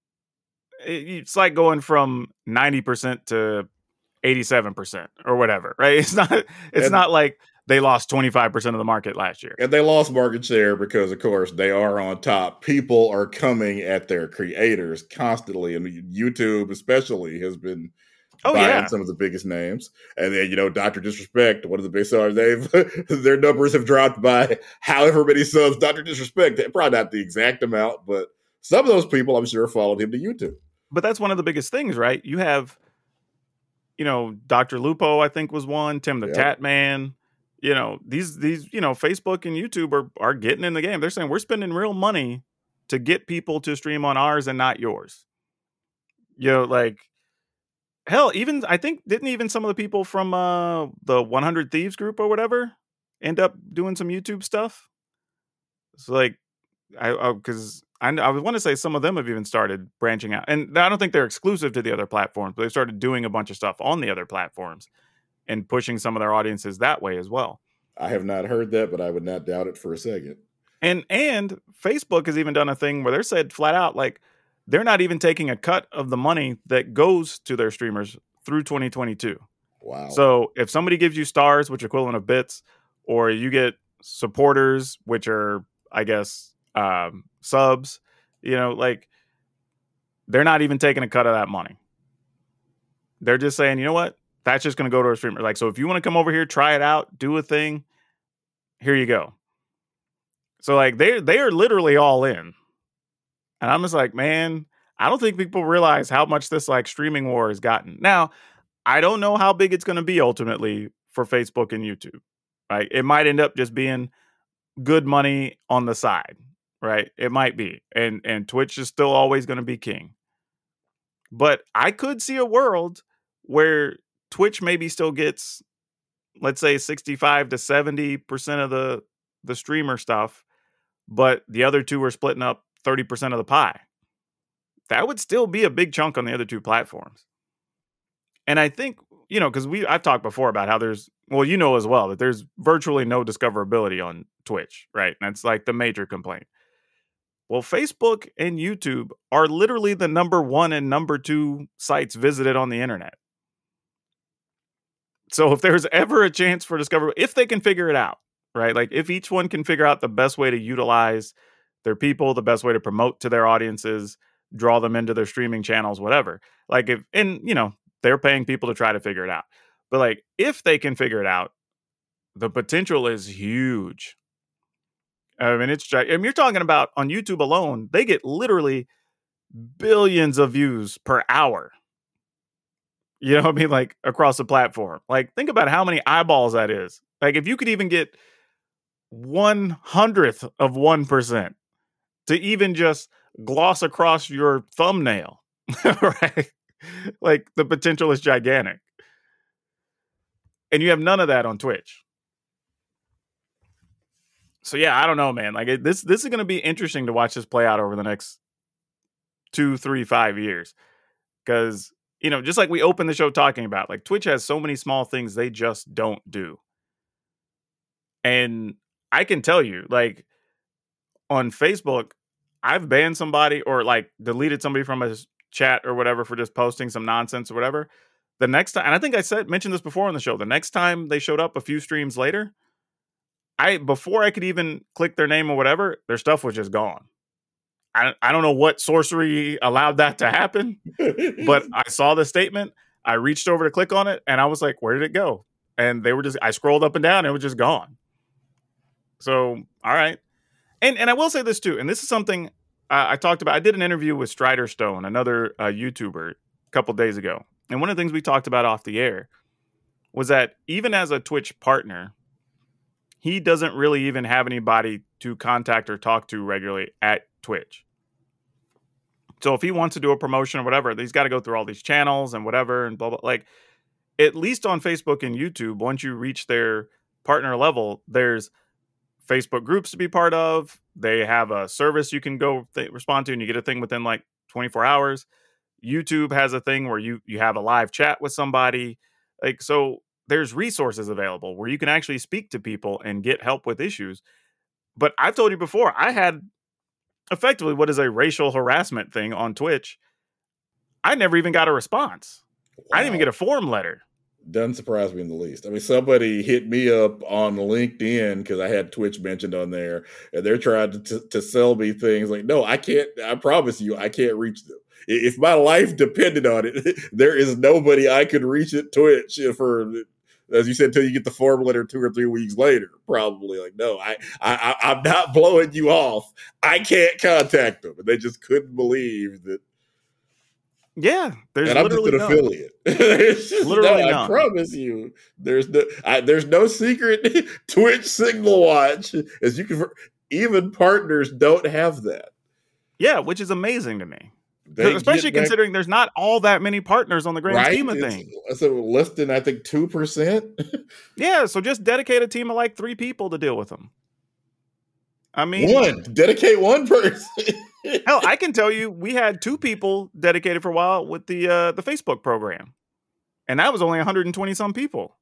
it's like going from 90% to 87% or whatever, right? It's not it's and, not like they lost 25% of the market last year. And they lost market share because of course they are on top. People are coming at their creators constantly and YouTube especially has been oh, buying yeah. some of the biggest names. And then, you know, Dr. Disrespect, one of the big stars, they've their numbers have dropped by however many subs Dr. Disrespect. Probably not the exact amount, but some of those people I'm sure followed him to YouTube. But that's one of the biggest things, right? You have, you know, Dr. Lupo, I think was one, Tim the yep. Tat Man. You know, these these, you know, Facebook and YouTube are are getting in the game. They're saying we're spending real money to get people to stream on ours and not yours. You know, like hell, even I think didn't even some of the people from uh the 100 Thieves group or whatever end up doing some YouTube stuff. It's like I because I, I, I want to say some of them have even started branching out, and I don't think they're exclusive to the other platforms, but they started doing a bunch of stuff on the other platforms and pushing some of their audiences that way as well. I have not heard that, but I would not doubt it for a second. And and Facebook has even done a thing where they're said flat out like they're not even taking a cut of the money that goes to their streamers through 2022. Wow. So if somebody gives you stars, which are equivalent of bits, or you get supporters, which are, I guess, um, subs, you know, like they're not even taking a cut of that money. They're just saying, you know what? That's just going to go to our streamer. Like, so if you want to come over here, try it out, do a thing, here you go. So like they they are literally all in. And I'm just like, man, I don't think people realize how much this like streaming war has gotten. Now, I don't know how big it's going to be ultimately for Facebook and YouTube. Right? It might end up just being good money on the side, right? It might be. And and Twitch is still always going to be king. But I could see a world where Twitch maybe still gets let's say 65 to 70% of the the streamer stuff, but the other two are splitting up 30% of the pie. That would still be a big chunk on the other two platforms. And I think, you know, because we I've talked before about how there's well, you know as well that there's virtually no discoverability on Twitch, right? And that's like the major complaint. Well, Facebook and YouTube are literally the number one and number two sites visited on the internet. So if there's ever a chance for discovery, if they can figure it out, right? Like if each one can figure out the best way to utilize their people, the best way to promote to their audiences, draw them into their streaming channels, whatever. Like if and you know, they're paying people to try to figure it out. But like if they can figure it out, the potential is huge. I mean, it's I mean, you're talking about on YouTube alone, they get literally billions of views per hour. You know what I mean? Like across the platform. Like, think about how many eyeballs that is. Like, if you could even get one hundredth of one percent to even just gloss across your thumbnail, right? Like the potential is gigantic. And you have none of that on Twitch. So yeah, I don't know, man. Like it, this, this is going to be interesting to watch this play out over the next two, three, five years, because you know, just like we opened the show talking about, like Twitch has so many small things they just don't do. And I can tell you, like on Facebook, I've banned somebody or like deleted somebody from a chat or whatever for just posting some nonsense or whatever. The next time, and I think I said mentioned this before on the show. The next time they showed up a few streams later, I before I could even click their name or whatever, their stuff was just gone. I, I don't know what sorcery allowed that to happen, but I saw the statement. I reached over to click on it and I was like, where did it go? And they were just, I scrolled up and down and it was just gone. So, all right. And, and I will say this too, and this is something uh, I talked about. I did an interview with Strider Stone, another uh, YouTuber, a couple days ago. And one of the things we talked about off the air was that even as a Twitch partner, he doesn't really even have anybody to contact or talk to regularly at Twitch. So if he wants to do a promotion or whatever, he's got to go through all these channels and whatever and blah blah. Like at least on Facebook and YouTube, once you reach their partner level, there's Facebook groups to be part of. They have a service you can go th- respond to, and you get a thing within like 24 hours. YouTube has a thing where you you have a live chat with somebody. Like so, there's resources available where you can actually speak to people and get help with issues. But I've told you before, I had effectively what is a racial harassment thing on Twitch. I never even got a response. Wow. I didn't even get a form letter. Doesn't surprise me in the least. I mean, somebody hit me up on LinkedIn because I had Twitch mentioned on there, and they're trying to, to, to sell me things like, no, I can't. I promise you, I can't reach them. If my life depended on it, there is nobody I could reach at Twitch for as you said, until you get the form letter two or three weeks later. Probably like, no, I, I, I'm not blowing you off. I can't contact them, and they just couldn't believe that. Yeah, there's and I'm just an none. affiliate. literally, no, I promise you, there's no, I, there's no secret Twitch signal watch. As you can, even partners don't have that. Yeah, which is amazing to me. They Especially considering there's not all that many partners on the grand right? scheme of things. So less than I think two percent. yeah, so just dedicate a team of like three people to deal with them. I mean, one dedicate one person. hell, I can tell you, we had two people dedicated for a while with the uh, the Facebook program, and that was only 120 some people.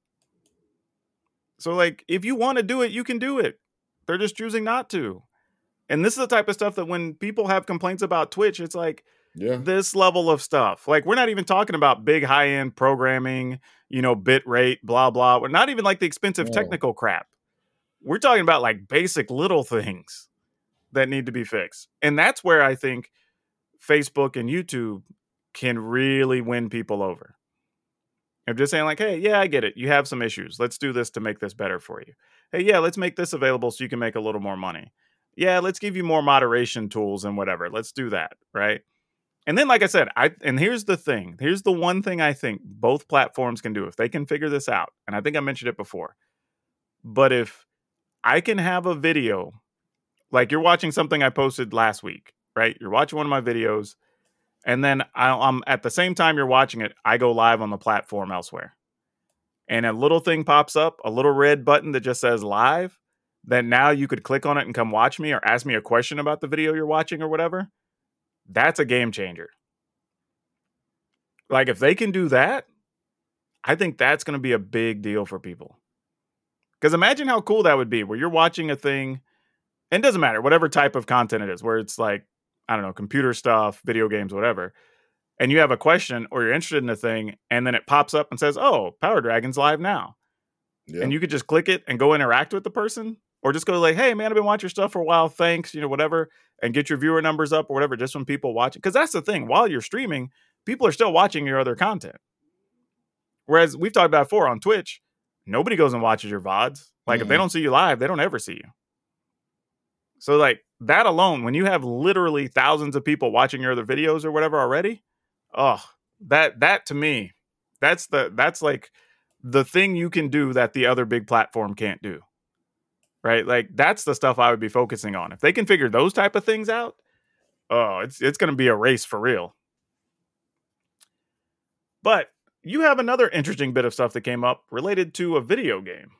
So, like, if you want to do it, you can do it. They're just choosing not to. And this is the type of stuff that when people have complaints about Twitch, it's like, yeah. this level of stuff. Like we're not even talking about big high end programming, you know, bit rate, blah blah. We're not even like the expensive technical crap. We're talking about like basic little things that need to be fixed. And that's where I think Facebook and YouTube can really win people over. of just saying like, "Hey, yeah, I get it. You have some issues. Let's do this to make this better for you. Hey, yeah, let's make this available so you can make a little more money. Yeah, let's give you more moderation tools and whatever. Let's do that, right?" And then, like I said, I and here's the thing. Here's the one thing I think both platforms can do if they can figure this out. And I think I mentioned it before. But if I can have a video, like you're watching something I posted last week, right? You're watching one of my videos, and then I, I'm at the same time you're watching it, I go live on the platform elsewhere, and a little thing pops up, a little red button that just says live. Then now you could click on it and come watch me or ask me a question about the video you're watching or whatever. That's a game changer. Like if they can do that, I think that's going to be a big deal for people. Because imagine how cool that would be where you're watching a thing, and it doesn't matter, whatever type of content it is, where it's like, I don't know, computer stuff, video games, whatever. And you have a question or you're interested in a thing, and then it pops up and says, Oh, Power Dragon's live now. Yeah. And you could just click it and go interact with the person, or just go like, Hey, man, I've been watching your stuff for a while. Thanks, you know, whatever, and get your viewer numbers up or whatever, just when people watch it. Because that's the thing, while you're streaming, people are still watching your other content. Whereas we've talked about before on Twitch, nobody goes and watches your VODs. Like if they Mhm. don't see you live, they don't ever see you. So like that alone, when you have literally thousands of people watching your other videos or whatever already, oh, that that to me, that's the that's like the thing you can do that the other big platform can't do. Right? Like that's the stuff I would be focusing on. If they can figure those type of things out, oh, it's it's going to be a race for real. But you have another interesting bit of stuff that came up related to a video game.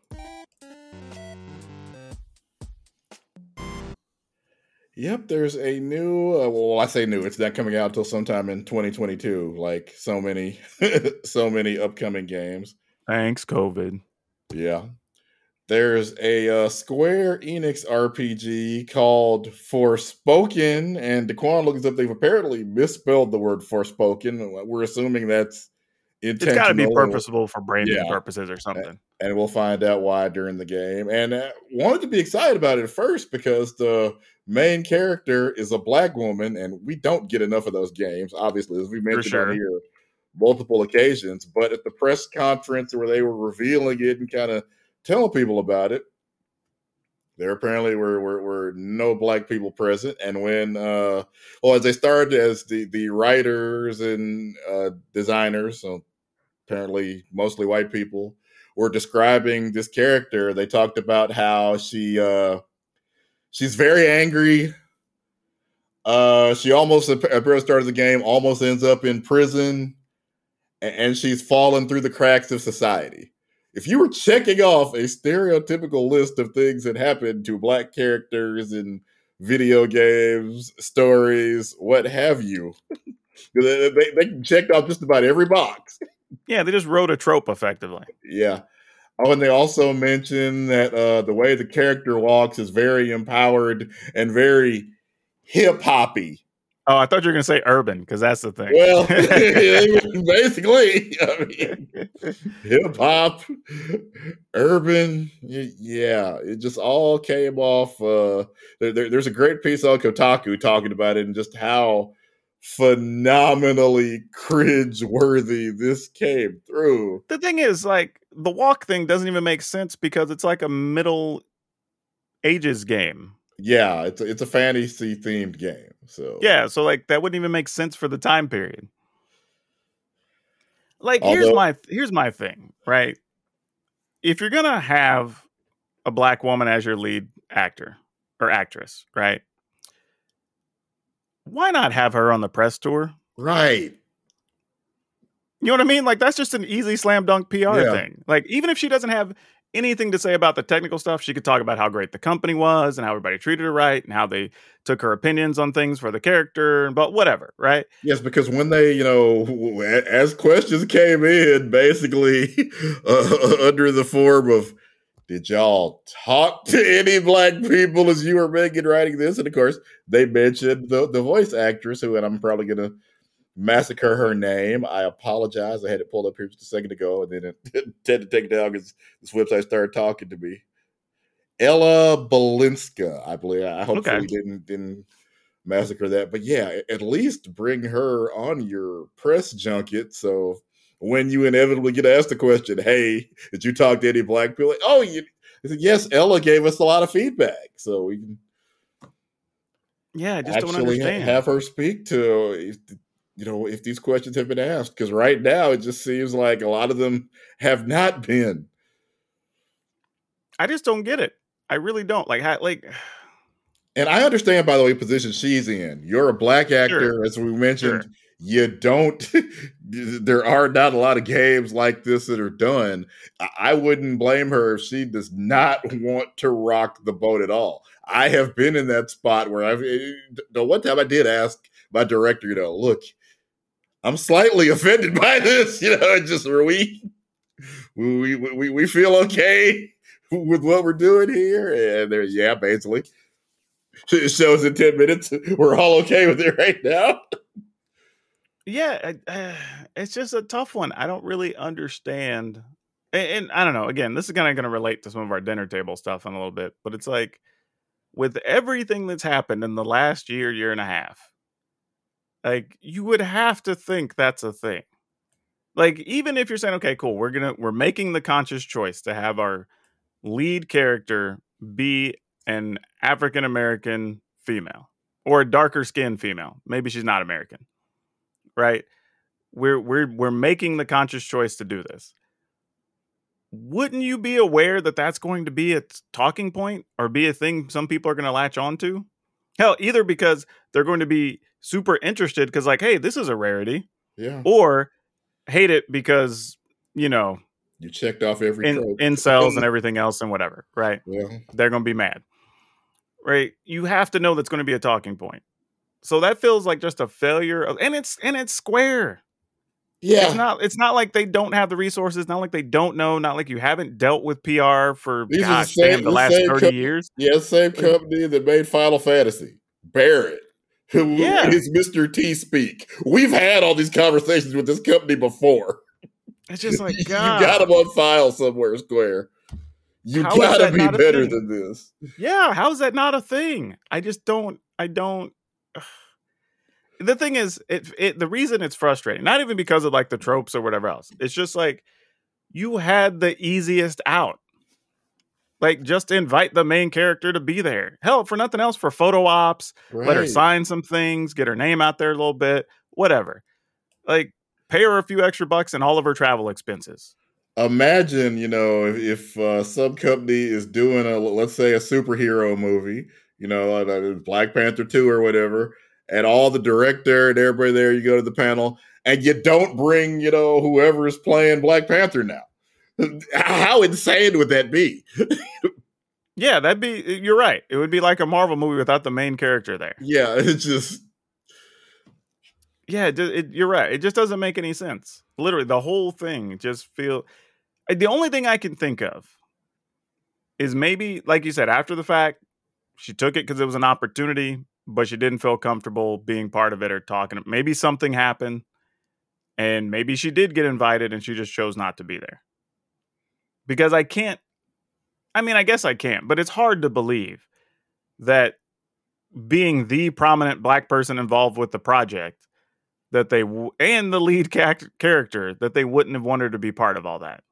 Yep, there's a new. Uh, well, I say new. It's not coming out until sometime in 2022. Like so many, so many upcoming games. Thanks, COVID. Yeah, there's a uh, Square Enix RPG called Forspoken, and Daquan looks up. They've apparently misspelled the word Forspoken. We're assuming that's intentional. It's got to be purposeful for branding Yeah. purposes or something. and we'll find out why during the game. And uh, wanted to be excited about it at first because the main character is a black woman, and we don't get enough of those games, obviously, as we mentioned sure. here multiple occasions. But at the press conference where they were revealing it and kind of telling people about it, there apparently were, were were no black people present. And when uh well as they started as the the writers and uh designers, so apparently mostly white people, were describing this character, they talked about how she uh she's very angry. Uh she almost at at the start of the game almost ends up in prison a- and she's fallen through the cracks of society. If you were checking off a stereotypical list of things that happen to black characters in video games, stories, what have you, they, they, checked off just about every box. Yeah, they just wrote a trope effectively. Yeah. Oh, and they also mentioned that uh, the way the character walks is very empowered and very hip hoppy. Oh, I thought you were going to say urban because that's the thing. Well, basically, I mean, hip hop, urban, yeah, it just all came off. Uh, there, there- there's a great piece on Kotaku talking about it and just how phenomenally cringe worthy this came through. the thing is, like, the walk thing doesn't even make sense because it's like a middle ages game. Yeah, it's a, it's a fantasy themed game. So Yeah, so like that wouldn't even make sense for the time period. Like here's my here's my thing, right? If you're gonna have a black woman as your lead actor or actress, right? Why not have her on the press tour? right, You know what I mean? Like that's just an easy slam dunk PR Yeah. thing. Like even if she doesn't have anything to say about the technical stuff, she could talk about how great the company was and how everybody treated her right and how they took her opinions on things for the character, but whatever, right? yes, because when they, you know, as questions came in, basically uh, under the form of, did y'all talk to any black people as you were making writing this? And of course, they mentioned the the voice actress who, and I'm probably gonna massacre her name. I apologize. I had it pulled up here just a second ago, and then it had to take it down because this website started talking to me. Ella Balinska, I believe. I hopefully Okay. didn't didn't massacre that, but yeah, at least bring her on your press junket. So when you inevitably get asked the question, "Hey, did you talk to any black people?" Like, oh, you. Said, yes, Ella gave us a lot of feedback, so we can Yeah, I just don't understand. have her speak to you know if these questions have been asked. Because right now, it just seems like a lot of them have not been. I just don't get it. I really don't. Like, how, like, And I understand, by the way, position she's in. You're a black actor, Sure. as we mentioned. Sure. You don't. there are not a lot of games like this that are done. I- wouldn't blame her if she does not want to rock the boat at all. I have been in that spot where I've. eh, The one time I did ask my director, you know, look, I'm slightly offended by this. You know, just are we, we, we, we feel okay with what we're doing here, and there, yeah, basically. Shows in 10 minutes. We're all okay with it right now. yeah, uh, it's just a tough one. I don't really understand. And, and I don't know. Again, this is kind of going to relate to some of our dinner table stuff in a little bit, but it's like with everything that's happened in the last year, year and a half, like you would have to think that's a thing. Like even if you're saying, okay, cool, we're gonna we're making the conscious choice to have our lead character be an African American female or a darker skinned female. Maybe she's not American, right? We're we're we're making the conscious choice to do this. Wouldn't you be aware that that's going to be a talking point or be a thing some people are going to latch onto? Hell, either because they're going to be super interested because, like, hey, this is a rarity, Yeah. or hate it because you know You checked off every in, incels and everything else and whatever, right? Yeah. they're going to be mad. Right? You have to know that's going to be a talking point. So that feels like just a failure of and it's and it's square. Yeah. It's not it's not like they don't have the resources, not like they don't know, not like you haven't dealt with PR for These are the gosh same- damn the last same 30 co- years. yeah, same company that made Final Fantasy. Barret. Who Yeah. is Mr. T speak? We've had all these conversations with this company before. It's just like you got them on file somewhere, Square. You How gotta be better than this. Yeah, how is that not a thing? I just don't. I don't. The thing is, it, it the reason it's frustrating, not even because of like the tropes or whatever else. It's just like you had the easiest out. Like, just invite the main character to be there. Hell, for nothing else, for photo ops, let her sign some things, get her name out there a little bit, whatever. Like, pay her a few extra bucks and all of her travel expenses. imagine you know if, if uh, some company is doing a let's say a superhero movie you know black panther 2 or whatever and all the director and everybody there you go to the panel and you don't bring you know whoever is playing black panther now how insane would that be Yeah, that'd be. You're right. It would be like a Marvel movie without the main character there. yeah it's just Yeah, it, it, you're right. It just doesn't make any sense. Literally, the whole thing just feel. The only thing I can think of is maybe, like you said, after the fact, she took it because it was an opportunity, but she didn't feel comfortable being part of it or talking. Maybe something happened, and maybe she did get invited, and she just chose not to be there. Because I can't. I mean, I guess I can't, but it's hard to believe that being the prominent black person involved with the project that they w- and the lead cac- character that they wouldn't have wanted to be part of all that.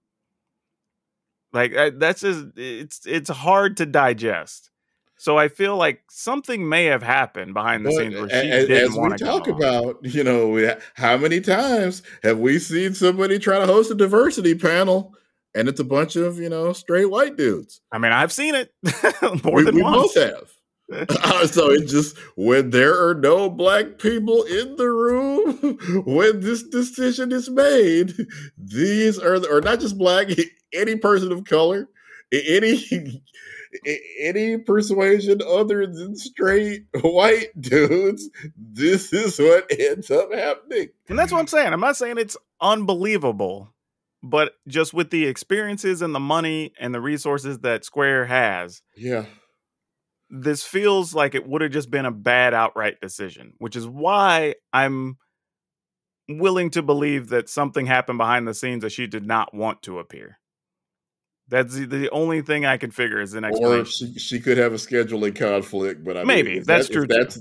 Like that's just it's it's hard to digest. So I feel like something may have happened behind the But scenes where she didn't as we want to talk about you know how many times have we seen somebody try to host a diversity panel and it's a bunch of you know straight white dudes? I mean, I've seen it more we, than we once. both have. So it just when there are no black people in the room when this decision is made these are the, or not just black any person of color any any persuasion other than straight white dudes this is what ends up happening And that's what I'm saying. I'm not saying it's unbelievable, but just with the experiences and the money and the resources that Square has, yeah this feels like it would have just been a bad outright decision, which is why I'm willing to believe that something happened behind the scenes that she did not want to appear. That's the, the only thing I can figure is an or she, she could have a scheduling conflict but I Maybe. if That's that- true, that's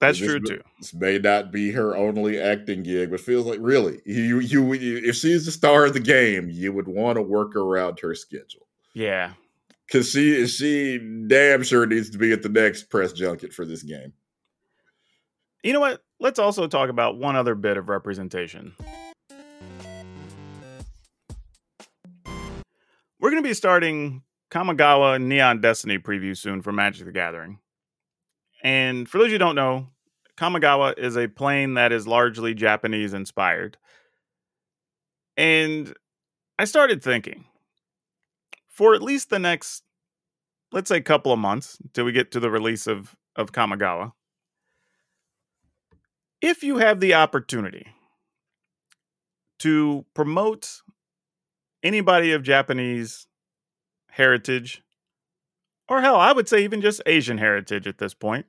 That's This true may- too. This may not be her only acting gig, but feels like really, you, you, you if she's the star of the game, you would want to work around her schedule Yeah. because she she damn sure needs to be at the next press junket for this game. You know what? Let's also talk about one other bit of representation. We're going to be starting Kamigawa Neon Destiny preview soon for Magic the Gathering. And for those you don't know, Kamigawa is a plane that is largely Japanese inspired. And I started thinking for at least the next, let's say, couple of months until we get to the release of, of Kamigawa, if you have the opportunity to promote anybody of Japanese heritage, or hell, I would say even just Asian heritage at this point,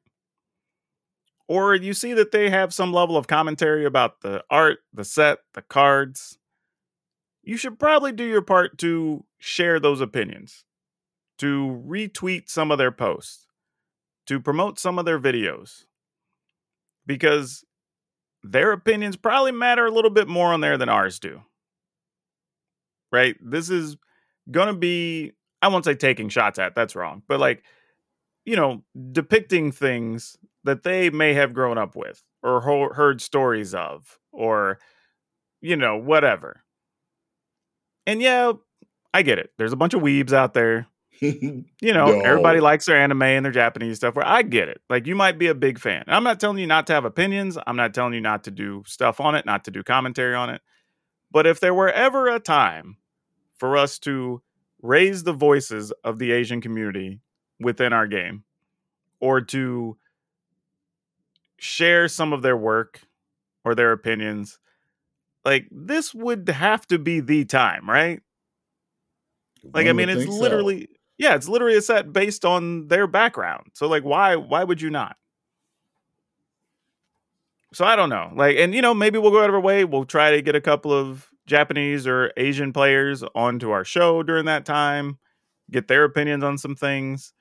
or you see that they have some level of commentary about the art, the set, the cards, you should probably do your part to share those opinions, to retweet some of their posts, to promote some of their videos, because their opinions probably matter a little bit more on there than ours do. Right? This is going to be, I won't say taking shots at, that's wrong, but like, you know, depicting things that they may have grown up with or ho- heard stories of or, you know, whatever. And yeah, I get it. There's a bunch of weebs out there you know, No. everybody likes their anime and their Japanese stuff. Where I get it. Like you might be a big fan. And I'm not telling you not to have opinions. I'm not telling you not to do stuff on it, not to do commentary on it. But if there were ever a time for us to raise the voices of the Asian community within our game, or to share some of their work or their opinions, like this would have to be the time, right? Like I mean, it's think so. literally yeah, it's literally a set based on their background. So like, why why would you not? So I don't know. Like, and you know, maybe we'll go out of our way. We'll try to get a couple of Japanese or Asian players onto our show during that time, get their opinions on some things.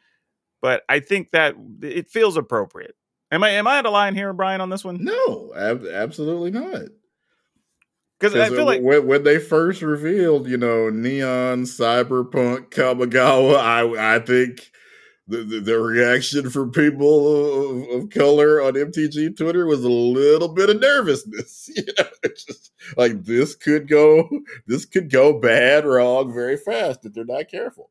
But I think that it feels appropriate. Am I am I out of line here, Brian, on this one? No, ab- absolutely not. Because I feel uh, like when, when they first revealed, you know, neon cyberpunk Kamigawa, I I think the, the, the reaction from people of, of color on MTG Twitter was a little bit of nervousness. You know, it's just like this could go this could go bad wrong very fast if they're not careful.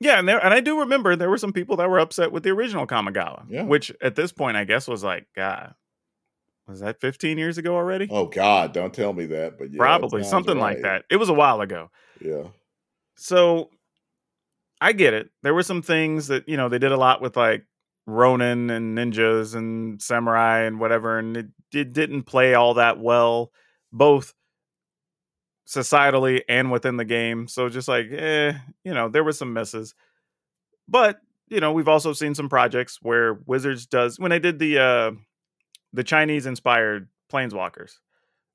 Yeah, and there and I do remember there were some people that were upset with the original Kamigawa, Yeah. which at this point I guess was like, God, was that 15 years ago already? Oh God, don't tell me that. But yeah, Probably something like that. It was a while ago. Yeah. So I get it. There were some things that, you know, they did a lot with like Ronin and ninjas and samurai and whatever, and it, it didn't play all that well, both societally and within the game. So just like, eh, you know, there were some misses. But, you know, we've also seen some projects where Wizards does when they did the uh the Chinese inspired planeswalkers,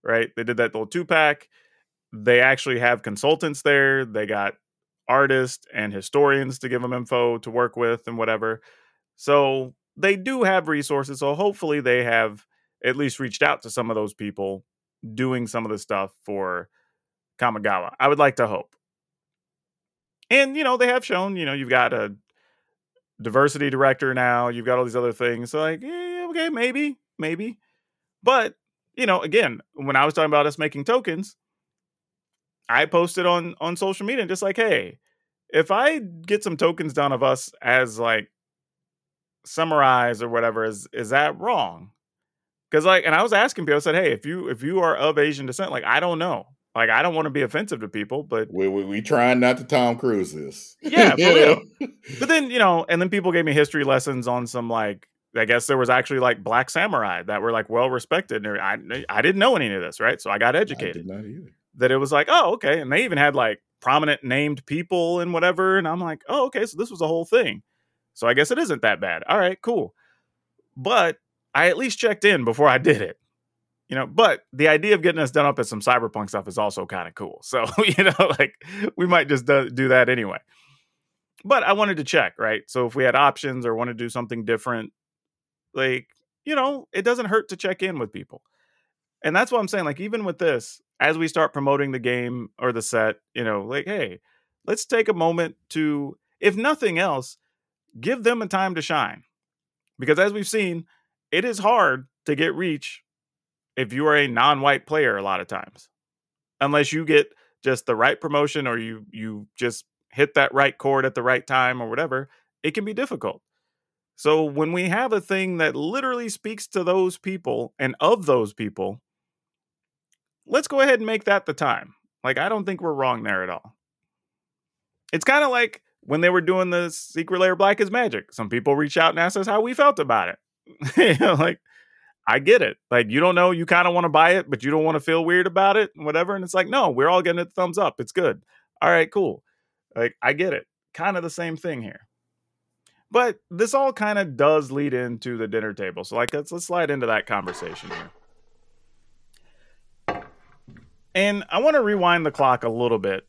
right? They did that little two pack. They actually have consultants there. They got artists and historians to give them info to work with and whatever. So they do have resources. So hopefully they have at least reached out to some of those people doing some of the stuff for Kamigawa. I would like to hope. And, you know, they have shown, you know, you've got a diversity director now, you've got all these other things. So, like, yeah, okay, maybe, maybe. But, you know, again, when I was talking about us making tokens, I posted on on social media and just like, hey, if I get some tokens done of us as like samurais or whatever, is is that wrong? Because like, and I was asking people, I said, hey, if you if you are of Asian descent, like I don't know, like I don't want to be offensive to people, but We we, we trying not to Tom Cruise this. Yeah, but then you know, and then people gave me history lessons on some like I guess there was actually like black samurai that were like well respected. And I I didn't know any of this, right? So I got I educated did not either. that it was like, oh, okay. And they even had like prominent named people and whatever. And I'm like, oh, okay. So this was a whole thing. So I guess it isn't that bad. All right, cool. But I at least checked in before I did it. You know, but the idea of getting us done up at some cyberpunk stuff is also kind of cool. So, you know, like we might just do, do that anyway. But I wanted to check, right? So if we had options or want to do something different, like you know, it doesn't hurt to check in with people. And that's what I'm saying. Like, even with this, as we start promoting the game or the set, you know, like, hey, let's take a moment to, if nothing else, give them a time to shine. Because as we've seen, it is hard to get reach if you are a non-white player a lot of times. Unless you get just the right promotion or you you just hit that right chord at the right time or whatever, it can be difficult. So when we have a thing that literally speaks to those people and of those people, let's go ahead and make that the time. Like I don't think we're wrong there at all. It's kind of like when they were doing the Secret Lair black is magic. Some people reach out and ask us how we felt about it. you know, like I get it. Like you don't know, you kind of want to buy it, but you don't want to feel weird about it, whatever. And it's like, no, we're all getting a thumbs up. It's good. All right, cool. Like I get it. Kind of the same thing here. But this all kind of does lead into the dinner table. So like let's let's slide into that conversation here. And I want to rewind the clock a little bit.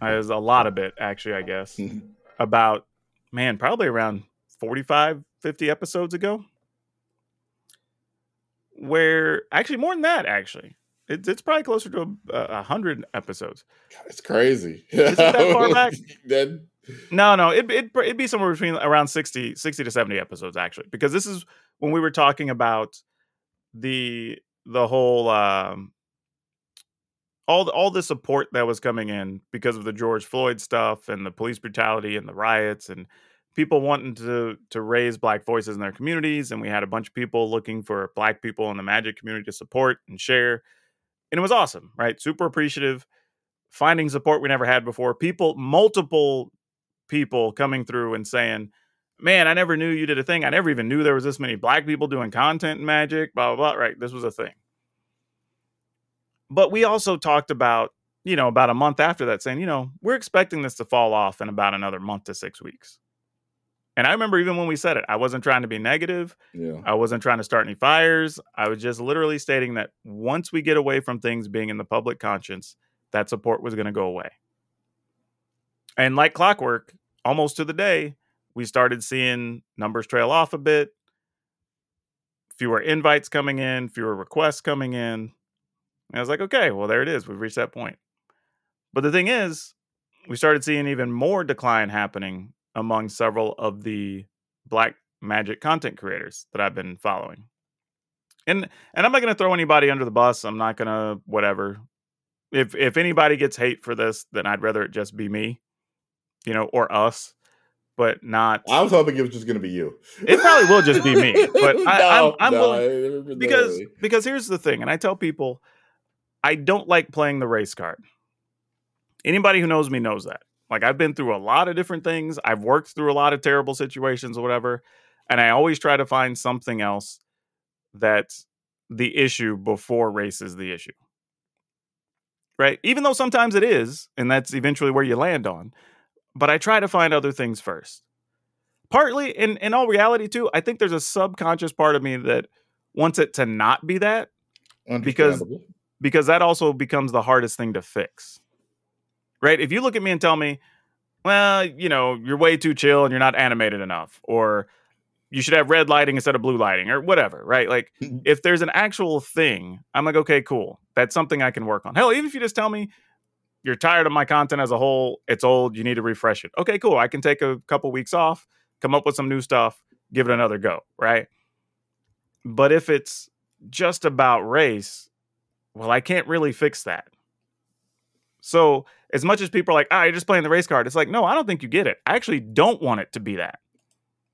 As a lot of bit, actually, I guess. about man, probably around 45, 50 episodes ago. Where actually more than that, actually. It's it's probably closer to a, a hundred episodes. It's crazy. Is it that far back? that, No, no, it, it, it'd be somewhere between around 60, 60 to 70 episodes, actually, because this is when we were talking about the the whole um, all the, all the support that was coming in because of the George Floyd stuff and the police brutality and the riots and people wanting to to raise black voices in their communities. And we had a bunch of people looking for black people in the magic community to support and share. And it was awesome right? Super appreciative finding support we never had before. People multiple people coming through and saying man i never knew you did a thing. I never even knew there was this many black people doing content magic blah blah blah right? This was a thing but we also talked about you know about a month after that saying you know we're expecting this to fall off in about another month to six weeks. And i remember even when we said it i wasn't trying to be negative. Yeah. i wasn't trying to start any fires. I was just literally stating that once we get away from things being in the public conscience that support was going to go away. And like clockwork almost to the day we started seeing numbers trail off a bit. Fewer invites coming in fewer requests coming in and I was like, okay, well, there it is. We've reached that point. But the thing is, we started seeing even more decline happening among several of the black magic content creators that I've been following. And and I'm not going to throw anybody under the bus. I'm not going to whatever. If if anybody gets hate for this, then I'd rather it just be me, you know, or us, but not. I was hoping it was just going to be you. It probably will just be me, but I, No, I'm, I'm no, I- because no. because here's the thing, and I tell people, I don't like playing the race card. Anybody who knows me knows that. Like I've been through a lot of different things. I've worked through a lot of terrible situations or whatever, and I always try to find something else that's the issue before race is the issue. Right? Even though sometimes it is, and that's eventually where you land on. But I try to find other things first. Partly in in all reality too, I think there's a subconscious part of me that wants it to not be that because-. Because that also becomes the hardest thing to fix. Right? If you look at me and tell me, well, you know, you're way too chill and you're not animated enough, or you should have red lighting instead of blue lighting, or whatever, right? Like, mm-hmm. if there's an actual thing, I'm like, okay, cool. That's something I can work on. Hell, even if you just tell me you're tired of my content as a whole, it's old, you need to refresh it. Okay, cool. I can take a couple weeks off, come up with some new stuff, give it another go, right? But if it's just about race, well, I can't really fix that. So, as much as people are like, ah, you're just playing the race card, it's like, no, I don't think you get it. I actually don't want it to be that.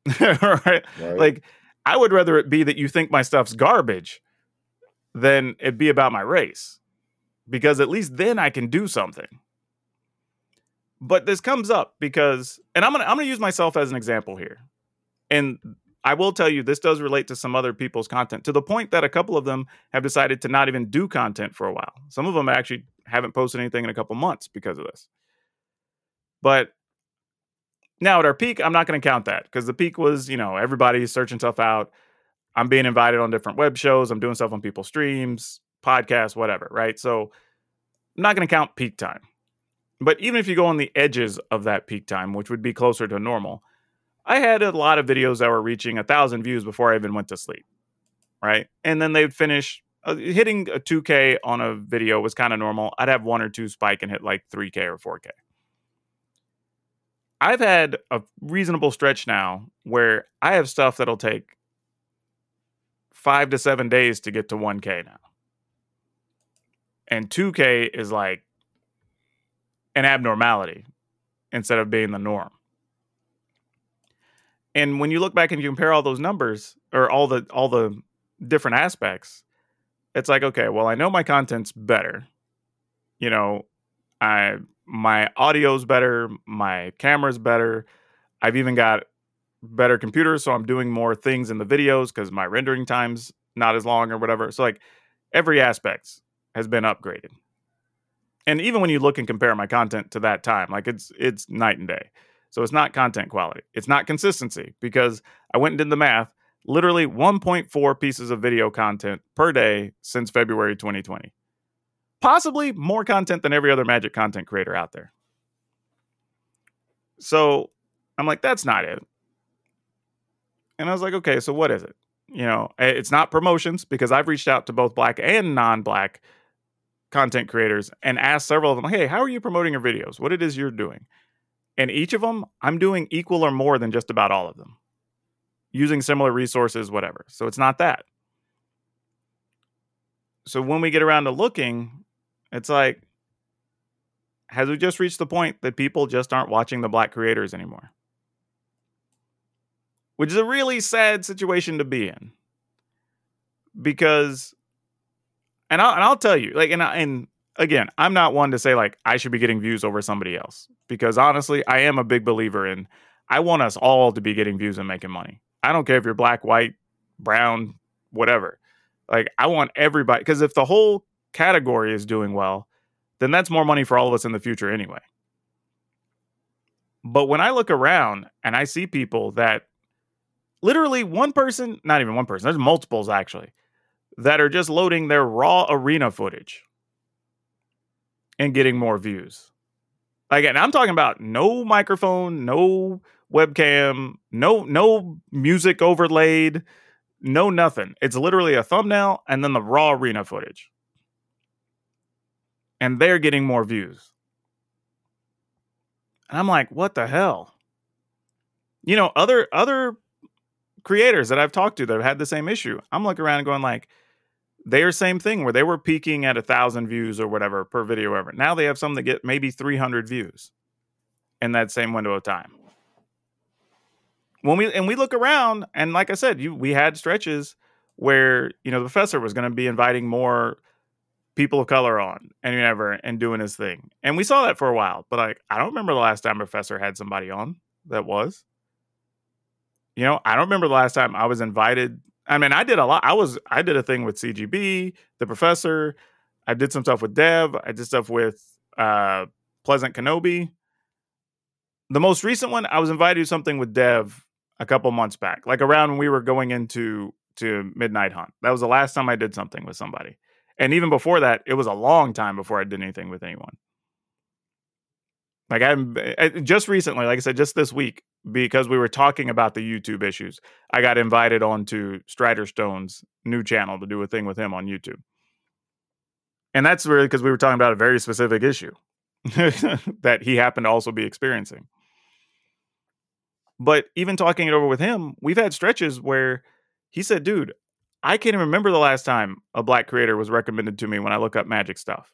right? Right? Like, I would rather it be that you think my stuff's garbage than it be about my race. Because at least then I can do something. But this comes up because and I'm gonna I'm gonna use myself as an example here. And I will tell you this does relate to some other people's content to the point that a couple of them have decided to not even do content for a while. Some of them actually haven't posted anything in a couple months because of this. But now at our peak, I'm not going to count that because the peak was, you know, everybody's searching stuff out. I'm being invited on different web shows. I'm doing stuff on people's streams, podcasts, whatever, right? So I'm not going to count peak time. But even if you go on the edges of that peak time, which would be closer to normal, I had a lot of videos that were reaching a thousand views before I even went to sleep. right? And then they'd finish uh, hitting a 2K on a video was kind of normal. I'd have one or two spike and hit like 3K or 4K. I've had a reasonable stretch now where I have stuff that'll take five to seven days to get to 1K now. And 2K is like an abnormality instead of being the norm. And when you look back and you compare all those numbers or all the all the different aspects, it's like, okay, well, I know my content's better. You know, I my audio's better, my camera's better. I've even got better computers, so I'm doing more things in the videos because my rendering time's not as long or whatever. So like every aspect has been upgraded. And even when you look and compare my content to that time, like it's it's night and day. So it's not content quality. It's not consistency because I went and did the math. Literally 1.4 pieces of video content per day since February 2020. Possibly more content than every other Magic content creator out there. So I'm like, that's not it. And I was like, okay, so what is it? You know, it's not promotions because I've reached out to both black and non black content creators and asked several of them, hey, how are you promoting your videos? What it is you're doing? And each of them, I'm doing equal or more than just about all of them, using similar resources, whatever. So it's not that. So when we get around to looking, it's like, has we just reached the point that people just aren't watching the black creators anymore? Which is a really sad situation to be in. Because, and I'll, and I'll tell you, like, and, I, and again, I'm not one to say like I should be getting views over somebody else because honestly, I am a big believer in I want us all to be getting views and making money. I don't care if you're black, white, brown, whatever. Like I want everybody because if the whole category is doing well, then that's more money for all of us in the future anyway. But when I look around and I see people that literally one person, not even one person, there's multiples actually, that are just loading their raw arena footage and getting more views. And I'm talking about no microphone, no webcam, no no music overlaid, no nothing. It's literally a thumbnail and then the raw arena footage. And they're getting more views. And I'm like, what the hell? You know, other other creators that I've talked to that have had the same issue. I'm looking around and going like, their same thing where they were peaking at a thousand views or whatever per video ever. Now they have some that get maybe 300 views in that same window of time. When we and we look around, and like I said, you we had stretches where you know the professor was going to be inviting more people of color on and whatever and doing his thing, and we saw that for a while. But like, I don't remember the last time professor had somebody on that was. You know, I don't remember the last time I was invited I mean, I did a lot. I was I did a thing with CGB, the professor. I did some stuff with Dev. I did stuff with uh, Pleasant Kenobi. The most recent one, I was invited to something with Dev a couple months back, like around when we were going into to Midnight Hunt. That was the last time I did something with somebody. And even before that, it was a long time before I did anything with anyone. Like I'm just recently, like I said, just this week, because we were talking about the YouTube issues, I got invited onto Strider Stone's new channel to do a thing with him on YouTube. And that's really because we were talking about a very specific issue that he happened to also be experiencing. But even talking it over with him, we've had stretches where he said, dude, I can't even remember the last time a black creator was recommended to me when I look up magic stuff.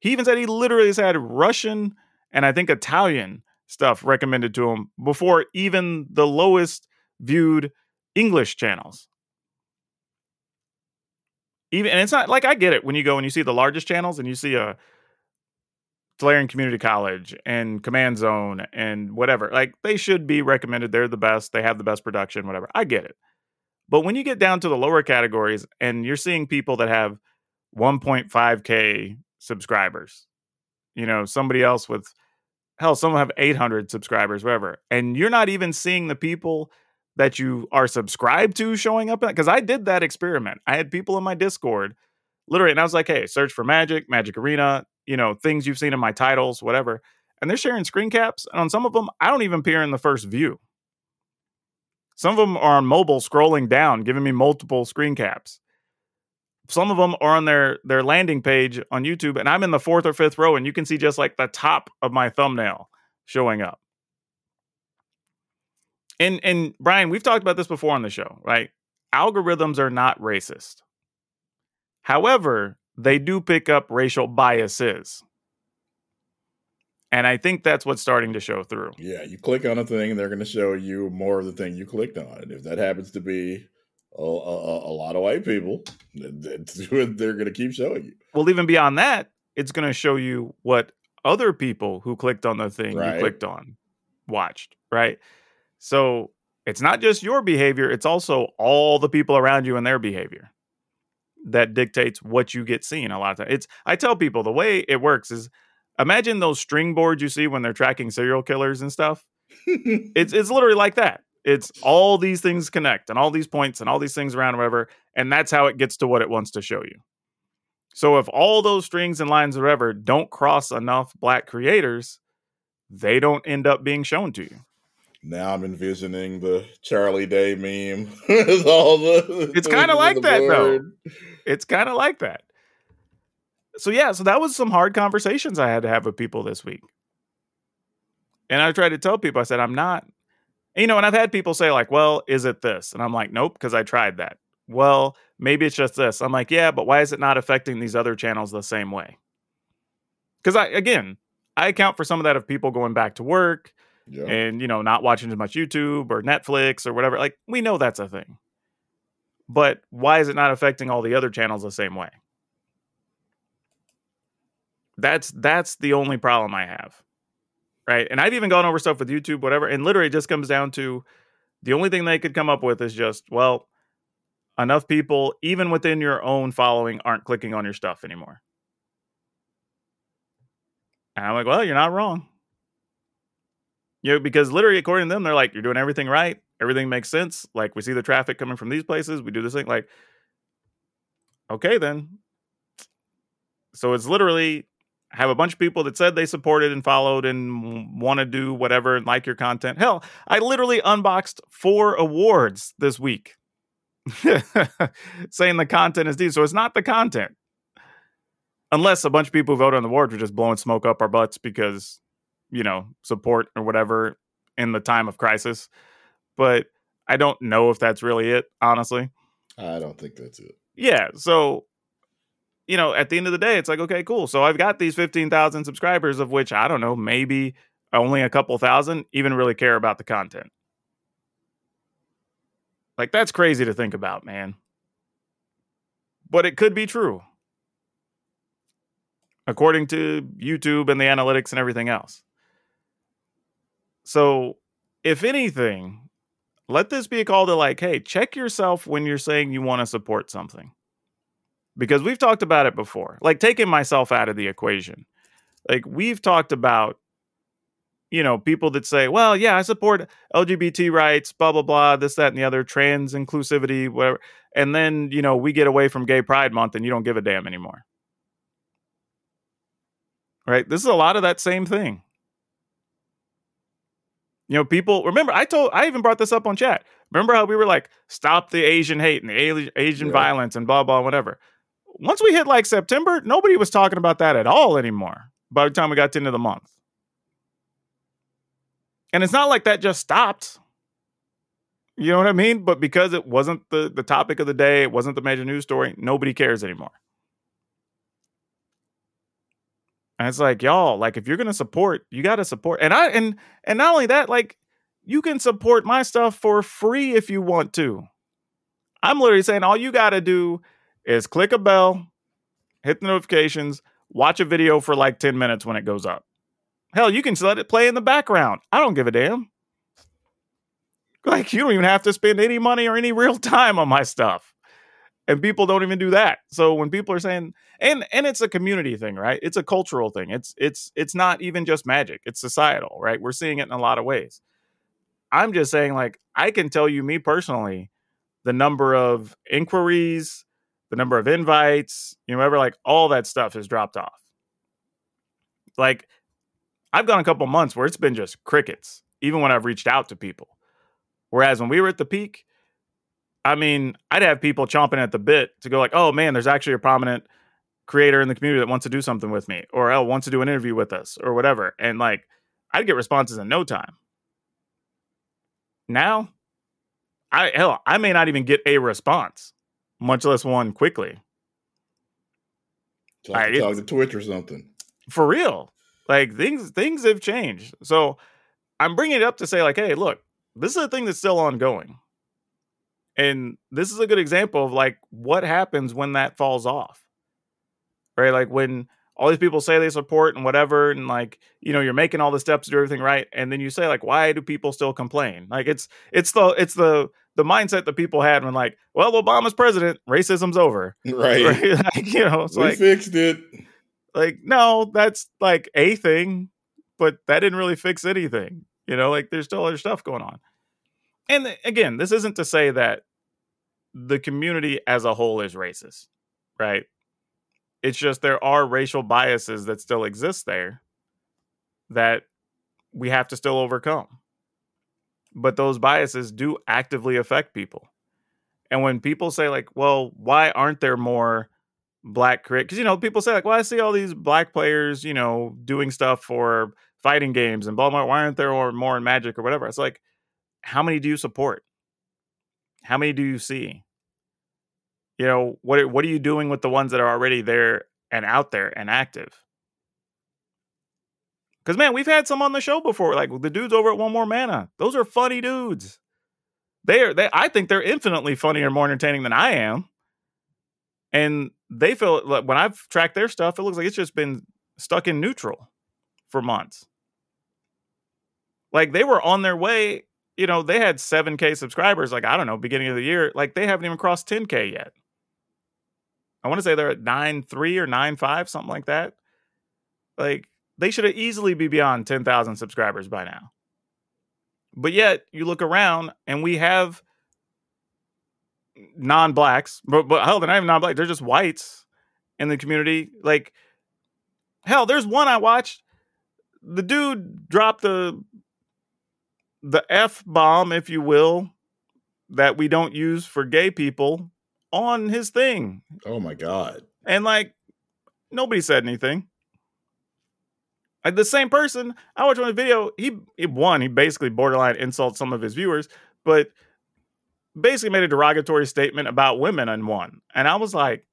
He even said he literally has had Russian and I think Italian stuff recommended to him before even the lowest viewed English channels. Even and it's not like I get it when you go and you see the largest channels and you see a Tolarian Community College and Command Zone and whatever. Like they should be recommended. They're the best. They have the best production, whatever. I get it. But when you get down to the lower categories and you're seeing people that have 1.5k subscribers, you know, somebody else with hell, some have 800 subscribers, whatever. And you're not even seeing the people that you are subscribed to showing up because I did that experiment. I had people in my Discord literally, and I was like, hey, search for Magic, Magic Arena, you know, things you've seen in my titles, whatever. And they're sharing screen caps. And on some of them, I don't even appear in the first view. Some of them are on mobile scrolling down, giving me multiple screen caps. Some of them are on their their landing page on YouTube, and I'm in the fourth or fifth row, and you can see just like the top of my thumbnail showing up. And and Brian, we've talked about this before on the show, right? Algorithms are not racist. However, they do pick up racial biases. And I think that's what's starting to show through. Yeah, you click on a thing and they're going to show you more of the thing you clicked on. If that happens to be a, a, a lot of white people, they're going to keep showing you. Well, even beyond that, it's going to show you what other people who clicked on the thing Right. you clicked on watched, right? So it's not just your behavior, it's also all the people around you and their behavior that dictates what you get seen a lot of times. It's I tell people the way it works is imagine those string boards you see when they're tracking serial killers and stuff. It's it's literally like that. It's all these things connect and all these points and all these things around whatever, and that's how it gets to what it wants to show you. So if all those strings and lines or whatever don't cross enough black creators, they don't end up being shown to you. Now I'm envisioning the Charlie Day meme. with all the It's kinda like the that, though. It's kind of like that. So yeah, so that was some hard conversations I had to have with people this week. And I tried to tell people, I said, I'm not, you know, and I've had people say, like, well, is it this? And I'm like, nope, because I tried that. Well, maybe it's just this. I'm like, yeah, but why is it not affecting these other channels the same way? Because I, again, I account for some of that of people going back to work Yeah. and you know not watching as much youtube or netflix or whatever like we know that's a thing but why is it not affecting all the other channels the same way that's that's the only problem i have right and i've even gone over stuff with youtube whatever and literally it just comes down to the only thing they could come up with is just well enough people even within your own following aren't clicking on your stuff anymore and i'm like well you're not wrong you know, because literally, according to them, they're like, you're doing everything right. Everything makes sense. Like, we see the traffic coming from these places. We do this thing. Like, okay, then. So it's literally have a bunch of people that said they supported and followed and want to do whatever and like your content. Hell, I literally unboxed four awards this week saying the content is decent. So it's not the content. Unless a bunch of people who voted on the awards were just blowing smoke up our butts because you know, support or whatever in the time of crisis. But I don't know if that's really it, honestly. I don't think that's it. Yeah. So, you know, at the end of the day, it's like, okay, cool. So I've got these 15,000 subscribers, of which I don't know, maybe only a couple thousand even really care about the content. Like, that's crazy to think about, man. But it could be true, according to YouTube and the analytics and everything else. So, if anything, let this be a call to like, hey, check yourself when you're saying you want to support something. Because we've talked about it before, like taking myself out of the equation. Like, we've talked about, you know, people that say, well, yeah, I support LGBT rights, blah, blah, blah, this, that, and the other, trans inclusivity, whatever. And then, you know, we get away from Gay Pride Month and you don't give a damn anymore. Right? This is a lot of that same thing. You know, people remember I told I even brought this up on chat. Remember how we were like, stop the Asian hate and the Asian Yeah. violence and blah blah whatever. Once we hit like September, nobody was talking about that at all anymore. By the time we got to the end of the month. And it's not like that just stopped. You know what I mean? But because it wasn't the the topic of the day, it wasn't the major news story, nobody cares anymore. And it's like, y'all, like if you're gonna support, you gotta support. And I and and not only that, like you can support my stuff for free if you want to. I'm literally saying all you gotta do is click a bell, hit the notifications, watch a video for like 10 minutes when it goes up. Hell, you can let it play in the background. I don't give a damn. Like you don't even have to spend any money or any real time on my stuff. And people don't even do that. So when people are saying and and it's a community thing, right? It's a cultural thing. It's it's it's not even just magic. It's societal, right? We're seeing it in a lot of ways. I'm just saying like I can tell you me personally the number of inquiries, the number of invites, you know, whatever, like all that stuff has dropped off. Like I've gone a couple months where it's been just crickets, even when I've reached out to people. Whereas when we were at the peak, I mean, I'd have people chomping at the bit to go like, "Oh man, there's actually a prominent creator in the community that wants to do something with me, or oh, wants to do an interview with us, or whatever." And like, I'd get responses in no time. Now, I hell, I may not even get a response, much less one quickly. I Alright, talk to Twitch or something. For real. Like things things have changed. So I'm bringing it up to say like, hey, look, this is a thing that's still ongoing. And this is a good example of like what happens when that falls off. Right? Like when all these people say they support and whatever and like, you know, you're making all the steps to do everything right and then you say like why do people still complain? Like it's it's the it's the the mindset that people had when like, well, Obama's president, racism's over. Right. Right? like, you know, it's we like fixed it. like no that's like a thing but that didn't really fix anything you know like there's still other stuff going on and again this isn't to say that the community as a whole is racist right it's just there are racial biases that still exist there that we have to still overcome. But those biases do actively affect people. And when people say like well why aren't there more black create because you know people say like well i see all these black players you know doing stuff for fighting games and blah blah blah. why aren't there more in magic or whatever? It's like how many do you support? How many do you see you know what what are you doing with the ones that are already there and out there and active because man we've had some on the show before like the dudes over at one more mana those are funny dudes they are they i think they're infinitely funnier more entertaining than i am and they feel like when I've tracked their stuff, it looks like it's just been stuck in neutral for months. Like they were on their way, you know, they had 7K subscribers, like I don't know, beginning of the year. Like they haven't even crossed 10K yet. I want to say they're at nine three or nine five, something like that. Like they should easily be beyond 10,000 subscribers by now. But yet you look around and we have non-blacks, but, but hell, they're not even non-black. They're just whites in the community. Like, hell, there's one I watched. The dude dropped the the f bomb, if you will, that we don't use for gay people on his thing, Oh my god. and like nobody said anything. Like the same person, I watched one video. He, he won. he basically borderline insults some of his viewers, but basically made a derogatory statement about women and one. And I was like,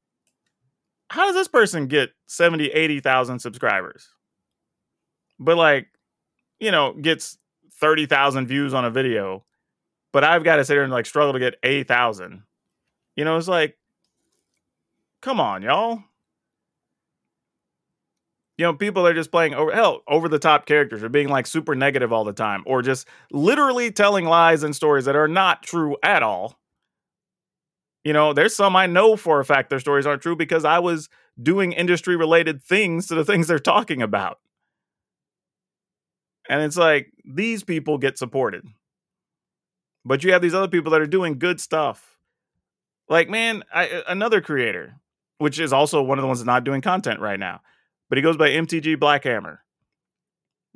how does this person get 70, 80,000 subscribers? But like, you know, gets 30,000 views on a video, but I've got to sit here and like struggle to get 8,000. You know, it's like, come on, y'all. You know, people are just playing over hell over the top characters or being like super negative all the time, or just literally telling lies and stories that are not true at all. You know, there's some I know for a fact their stories aren't true because I was doing industry related things to the things they're talking about. And it's like these people get supported. But you have these other people that are doing good stuff. Like, man, I, another creator, which is also one of the ones not doing content right now, but he goes by MTG Blackhammer.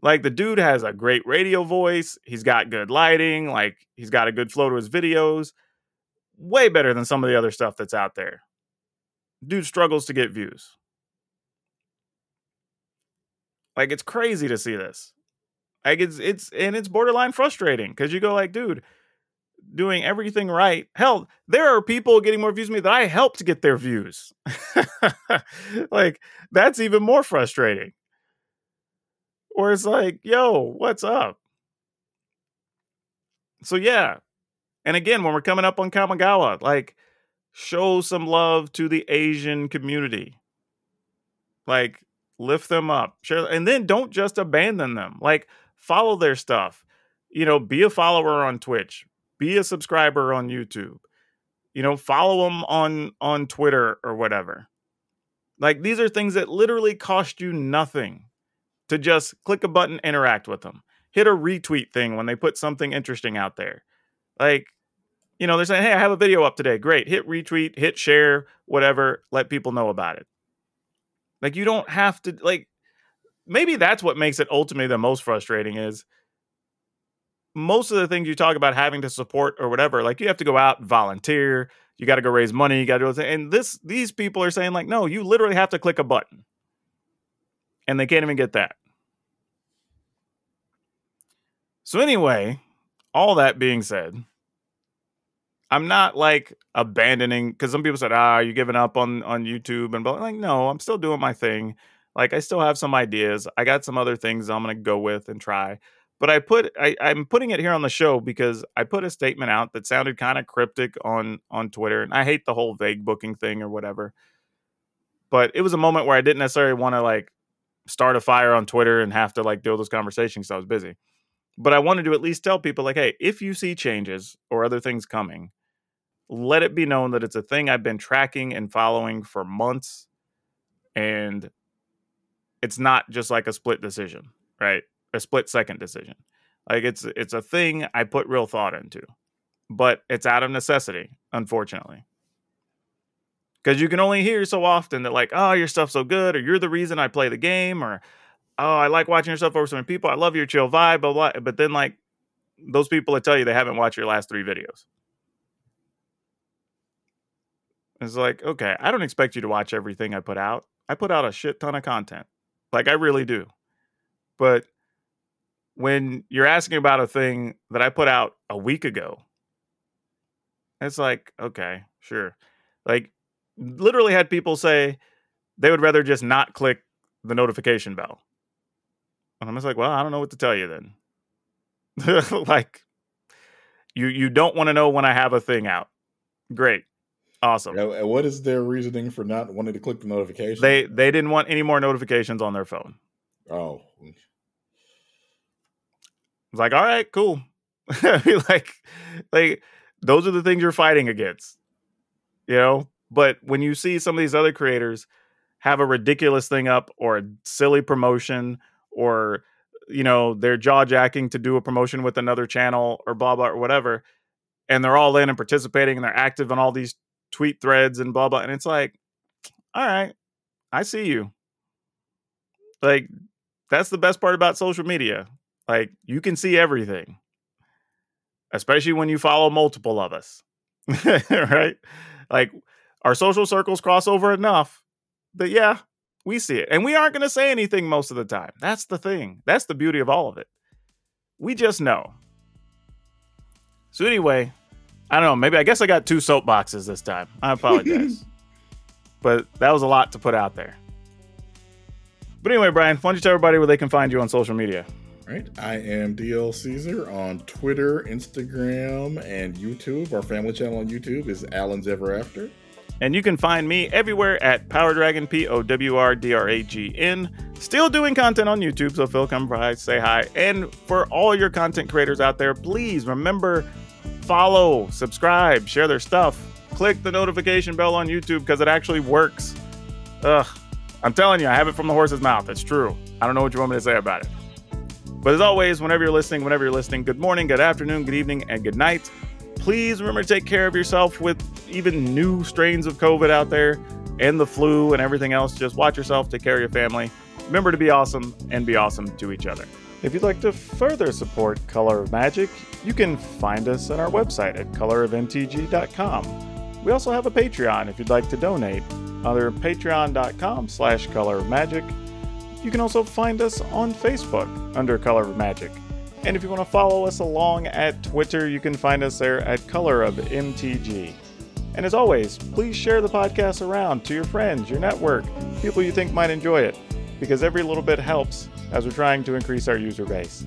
Like, the dude has a great radio voice. He's got good lighting. Like, he's got a good flow to his videos. Way better than some of the other stuff that's out there. Dude struggles to get views. Like, it's crazy to see this. Like, it's, it's, and it's borderline frustrating because you go, like, dude, doing everything right. Hell, there are people getting more views than me that I helped get their views. like, that's even more frustrating. Or it's like, yo, what's up? So, yeah. And again, when we're coming up on Kamigawa, like, show some love to the Asian community. Like, lift them up. Share, and then don't just abandon them. Like, follow their stuff. You know, be a follower on Twitch, be a subscriber on YouTube. You know, follow them on on Twitter or whatever. Like these are things that literally cost you nothing to just click a button, interact with them. Hit a retweet thing when they put something interesting out there. Like, you know, they're saying, "Hey, I have a video up today." Great. Hit retweet, hit share, whatever, let people know about it. Like you don't have to like maybe that's what makes it ultimately the most frustrating is most of the things you talk about having to support or whatever, like you have to go out and volunteer, you got to go raise money, you got to do it. And this, these people are saying like, no, you literally have to click a button, and they can't even get that. So anyway, all that being said, I'm not like abandoning because some people said, "Ah, you giving up on on YouTube?" And but like, no, I'm still doing my thing. Like, I still have some ideas. I got some other things I'm gonna go with and try. But I put I, I'm putting it here on the show because I put a statement out that sounded kind of cryptic on on Twitter, and I hate the whole vague booking thing or whatever. But it was a moment where I didn't necessarily want to like start a fire on Twitter and have to like deal with those conversations because I was busy but I wanted to at least tell people like, hey, if you see changes or other things coming, let it be known that it's a thing I've been tracking and following for months. And it's not just like a split decision, right? A split second decision. Like it's it's a thing I put real thought into. But it's out of necessity, unfortunately. Because you can only hear so often that, like, oh, your stuff's so good, or you're the reason I play the game, or oh, I like watching your stuff over so many people. I love your chill vibe, blah, blah. But then, like, those people that tell you they haven't watched your last three videos. It's like, okay, I don't expect you to watch everything I put out. I put out a shit ton of content. Like, I really do. But when you're asking about a thing that I put out a week ago, it's like, okay, sure. Like, literally had people say they would rather just not click the notification bell. And I'm just like, well, I don't know what to tell you then. like, you you don't want to know when I have a thing out. Great, awesome. Yeah, and what is their reasoning for not wanting to click the notification? They they didn't want any more notifications on their phone. oh, mm. It's like, all right, cool. like, like those are the things you're fighting against, you know. But when you see some of these other creators have a ridiculous thing up or a silly promotion or you know they're jaw jacking to do a promotion with another channel or blah blah or whatever and they're all in and participating and they're active on all these tweet threads and blah blah and it's like all right i see you like that's the best part about social media like you can see everything especially when you follow multiple of us right like our social circles cross over enough that yeah we see it. And we aren't going to say anything most of the time. That's the thing. That's the beauty of all of it. We just know. So, anyway, I don't know. Maybe I guess I got two soapboxes this time. I apologize. but that was a lot to put out there. But anyway, Brian, why don't you tell everybody where they can find you on social media? Right. I am DL Caesar on Twitter, Instagram, and YouTube. Our family channel on YouTube is Alan's Ever After. And you can find me everywhere at Power Dragon, P O W R D R A G N. Still doing content on YouTube, so Phil, come by, say hi. And for all your content creators out there, please remember follow, subscribe, share their stuff. Click the notification bell on YouTube because it actually works. Ugh. I'm telling you, I have it from the horse's mouth. It's true. I don't know what you want me to say about it. But as always, whenever you're listening, whenever you're listening, good morning, good afternoon, good evening, and good night. Please remember to take care of yourself with even new strains of COVID out there and the flu and everything else. Just watch yourself, take care of your family. Remember to be awesome and be awesome to each other. If you'd like to further support Color of Magic, you can find us at our website at colorofmtg.com. We also have a Patreon if you'd like to donate. Under patreon.com slash color of magic. You can also find us on Facebook under Color of Magic. And if you want to follow us along at Twitter, you can find us there at Color of MTG. And as always, please share the podcast around to your friends, your network, people you think might enjoy it, because every little bit helps as we're trying to increase our user base.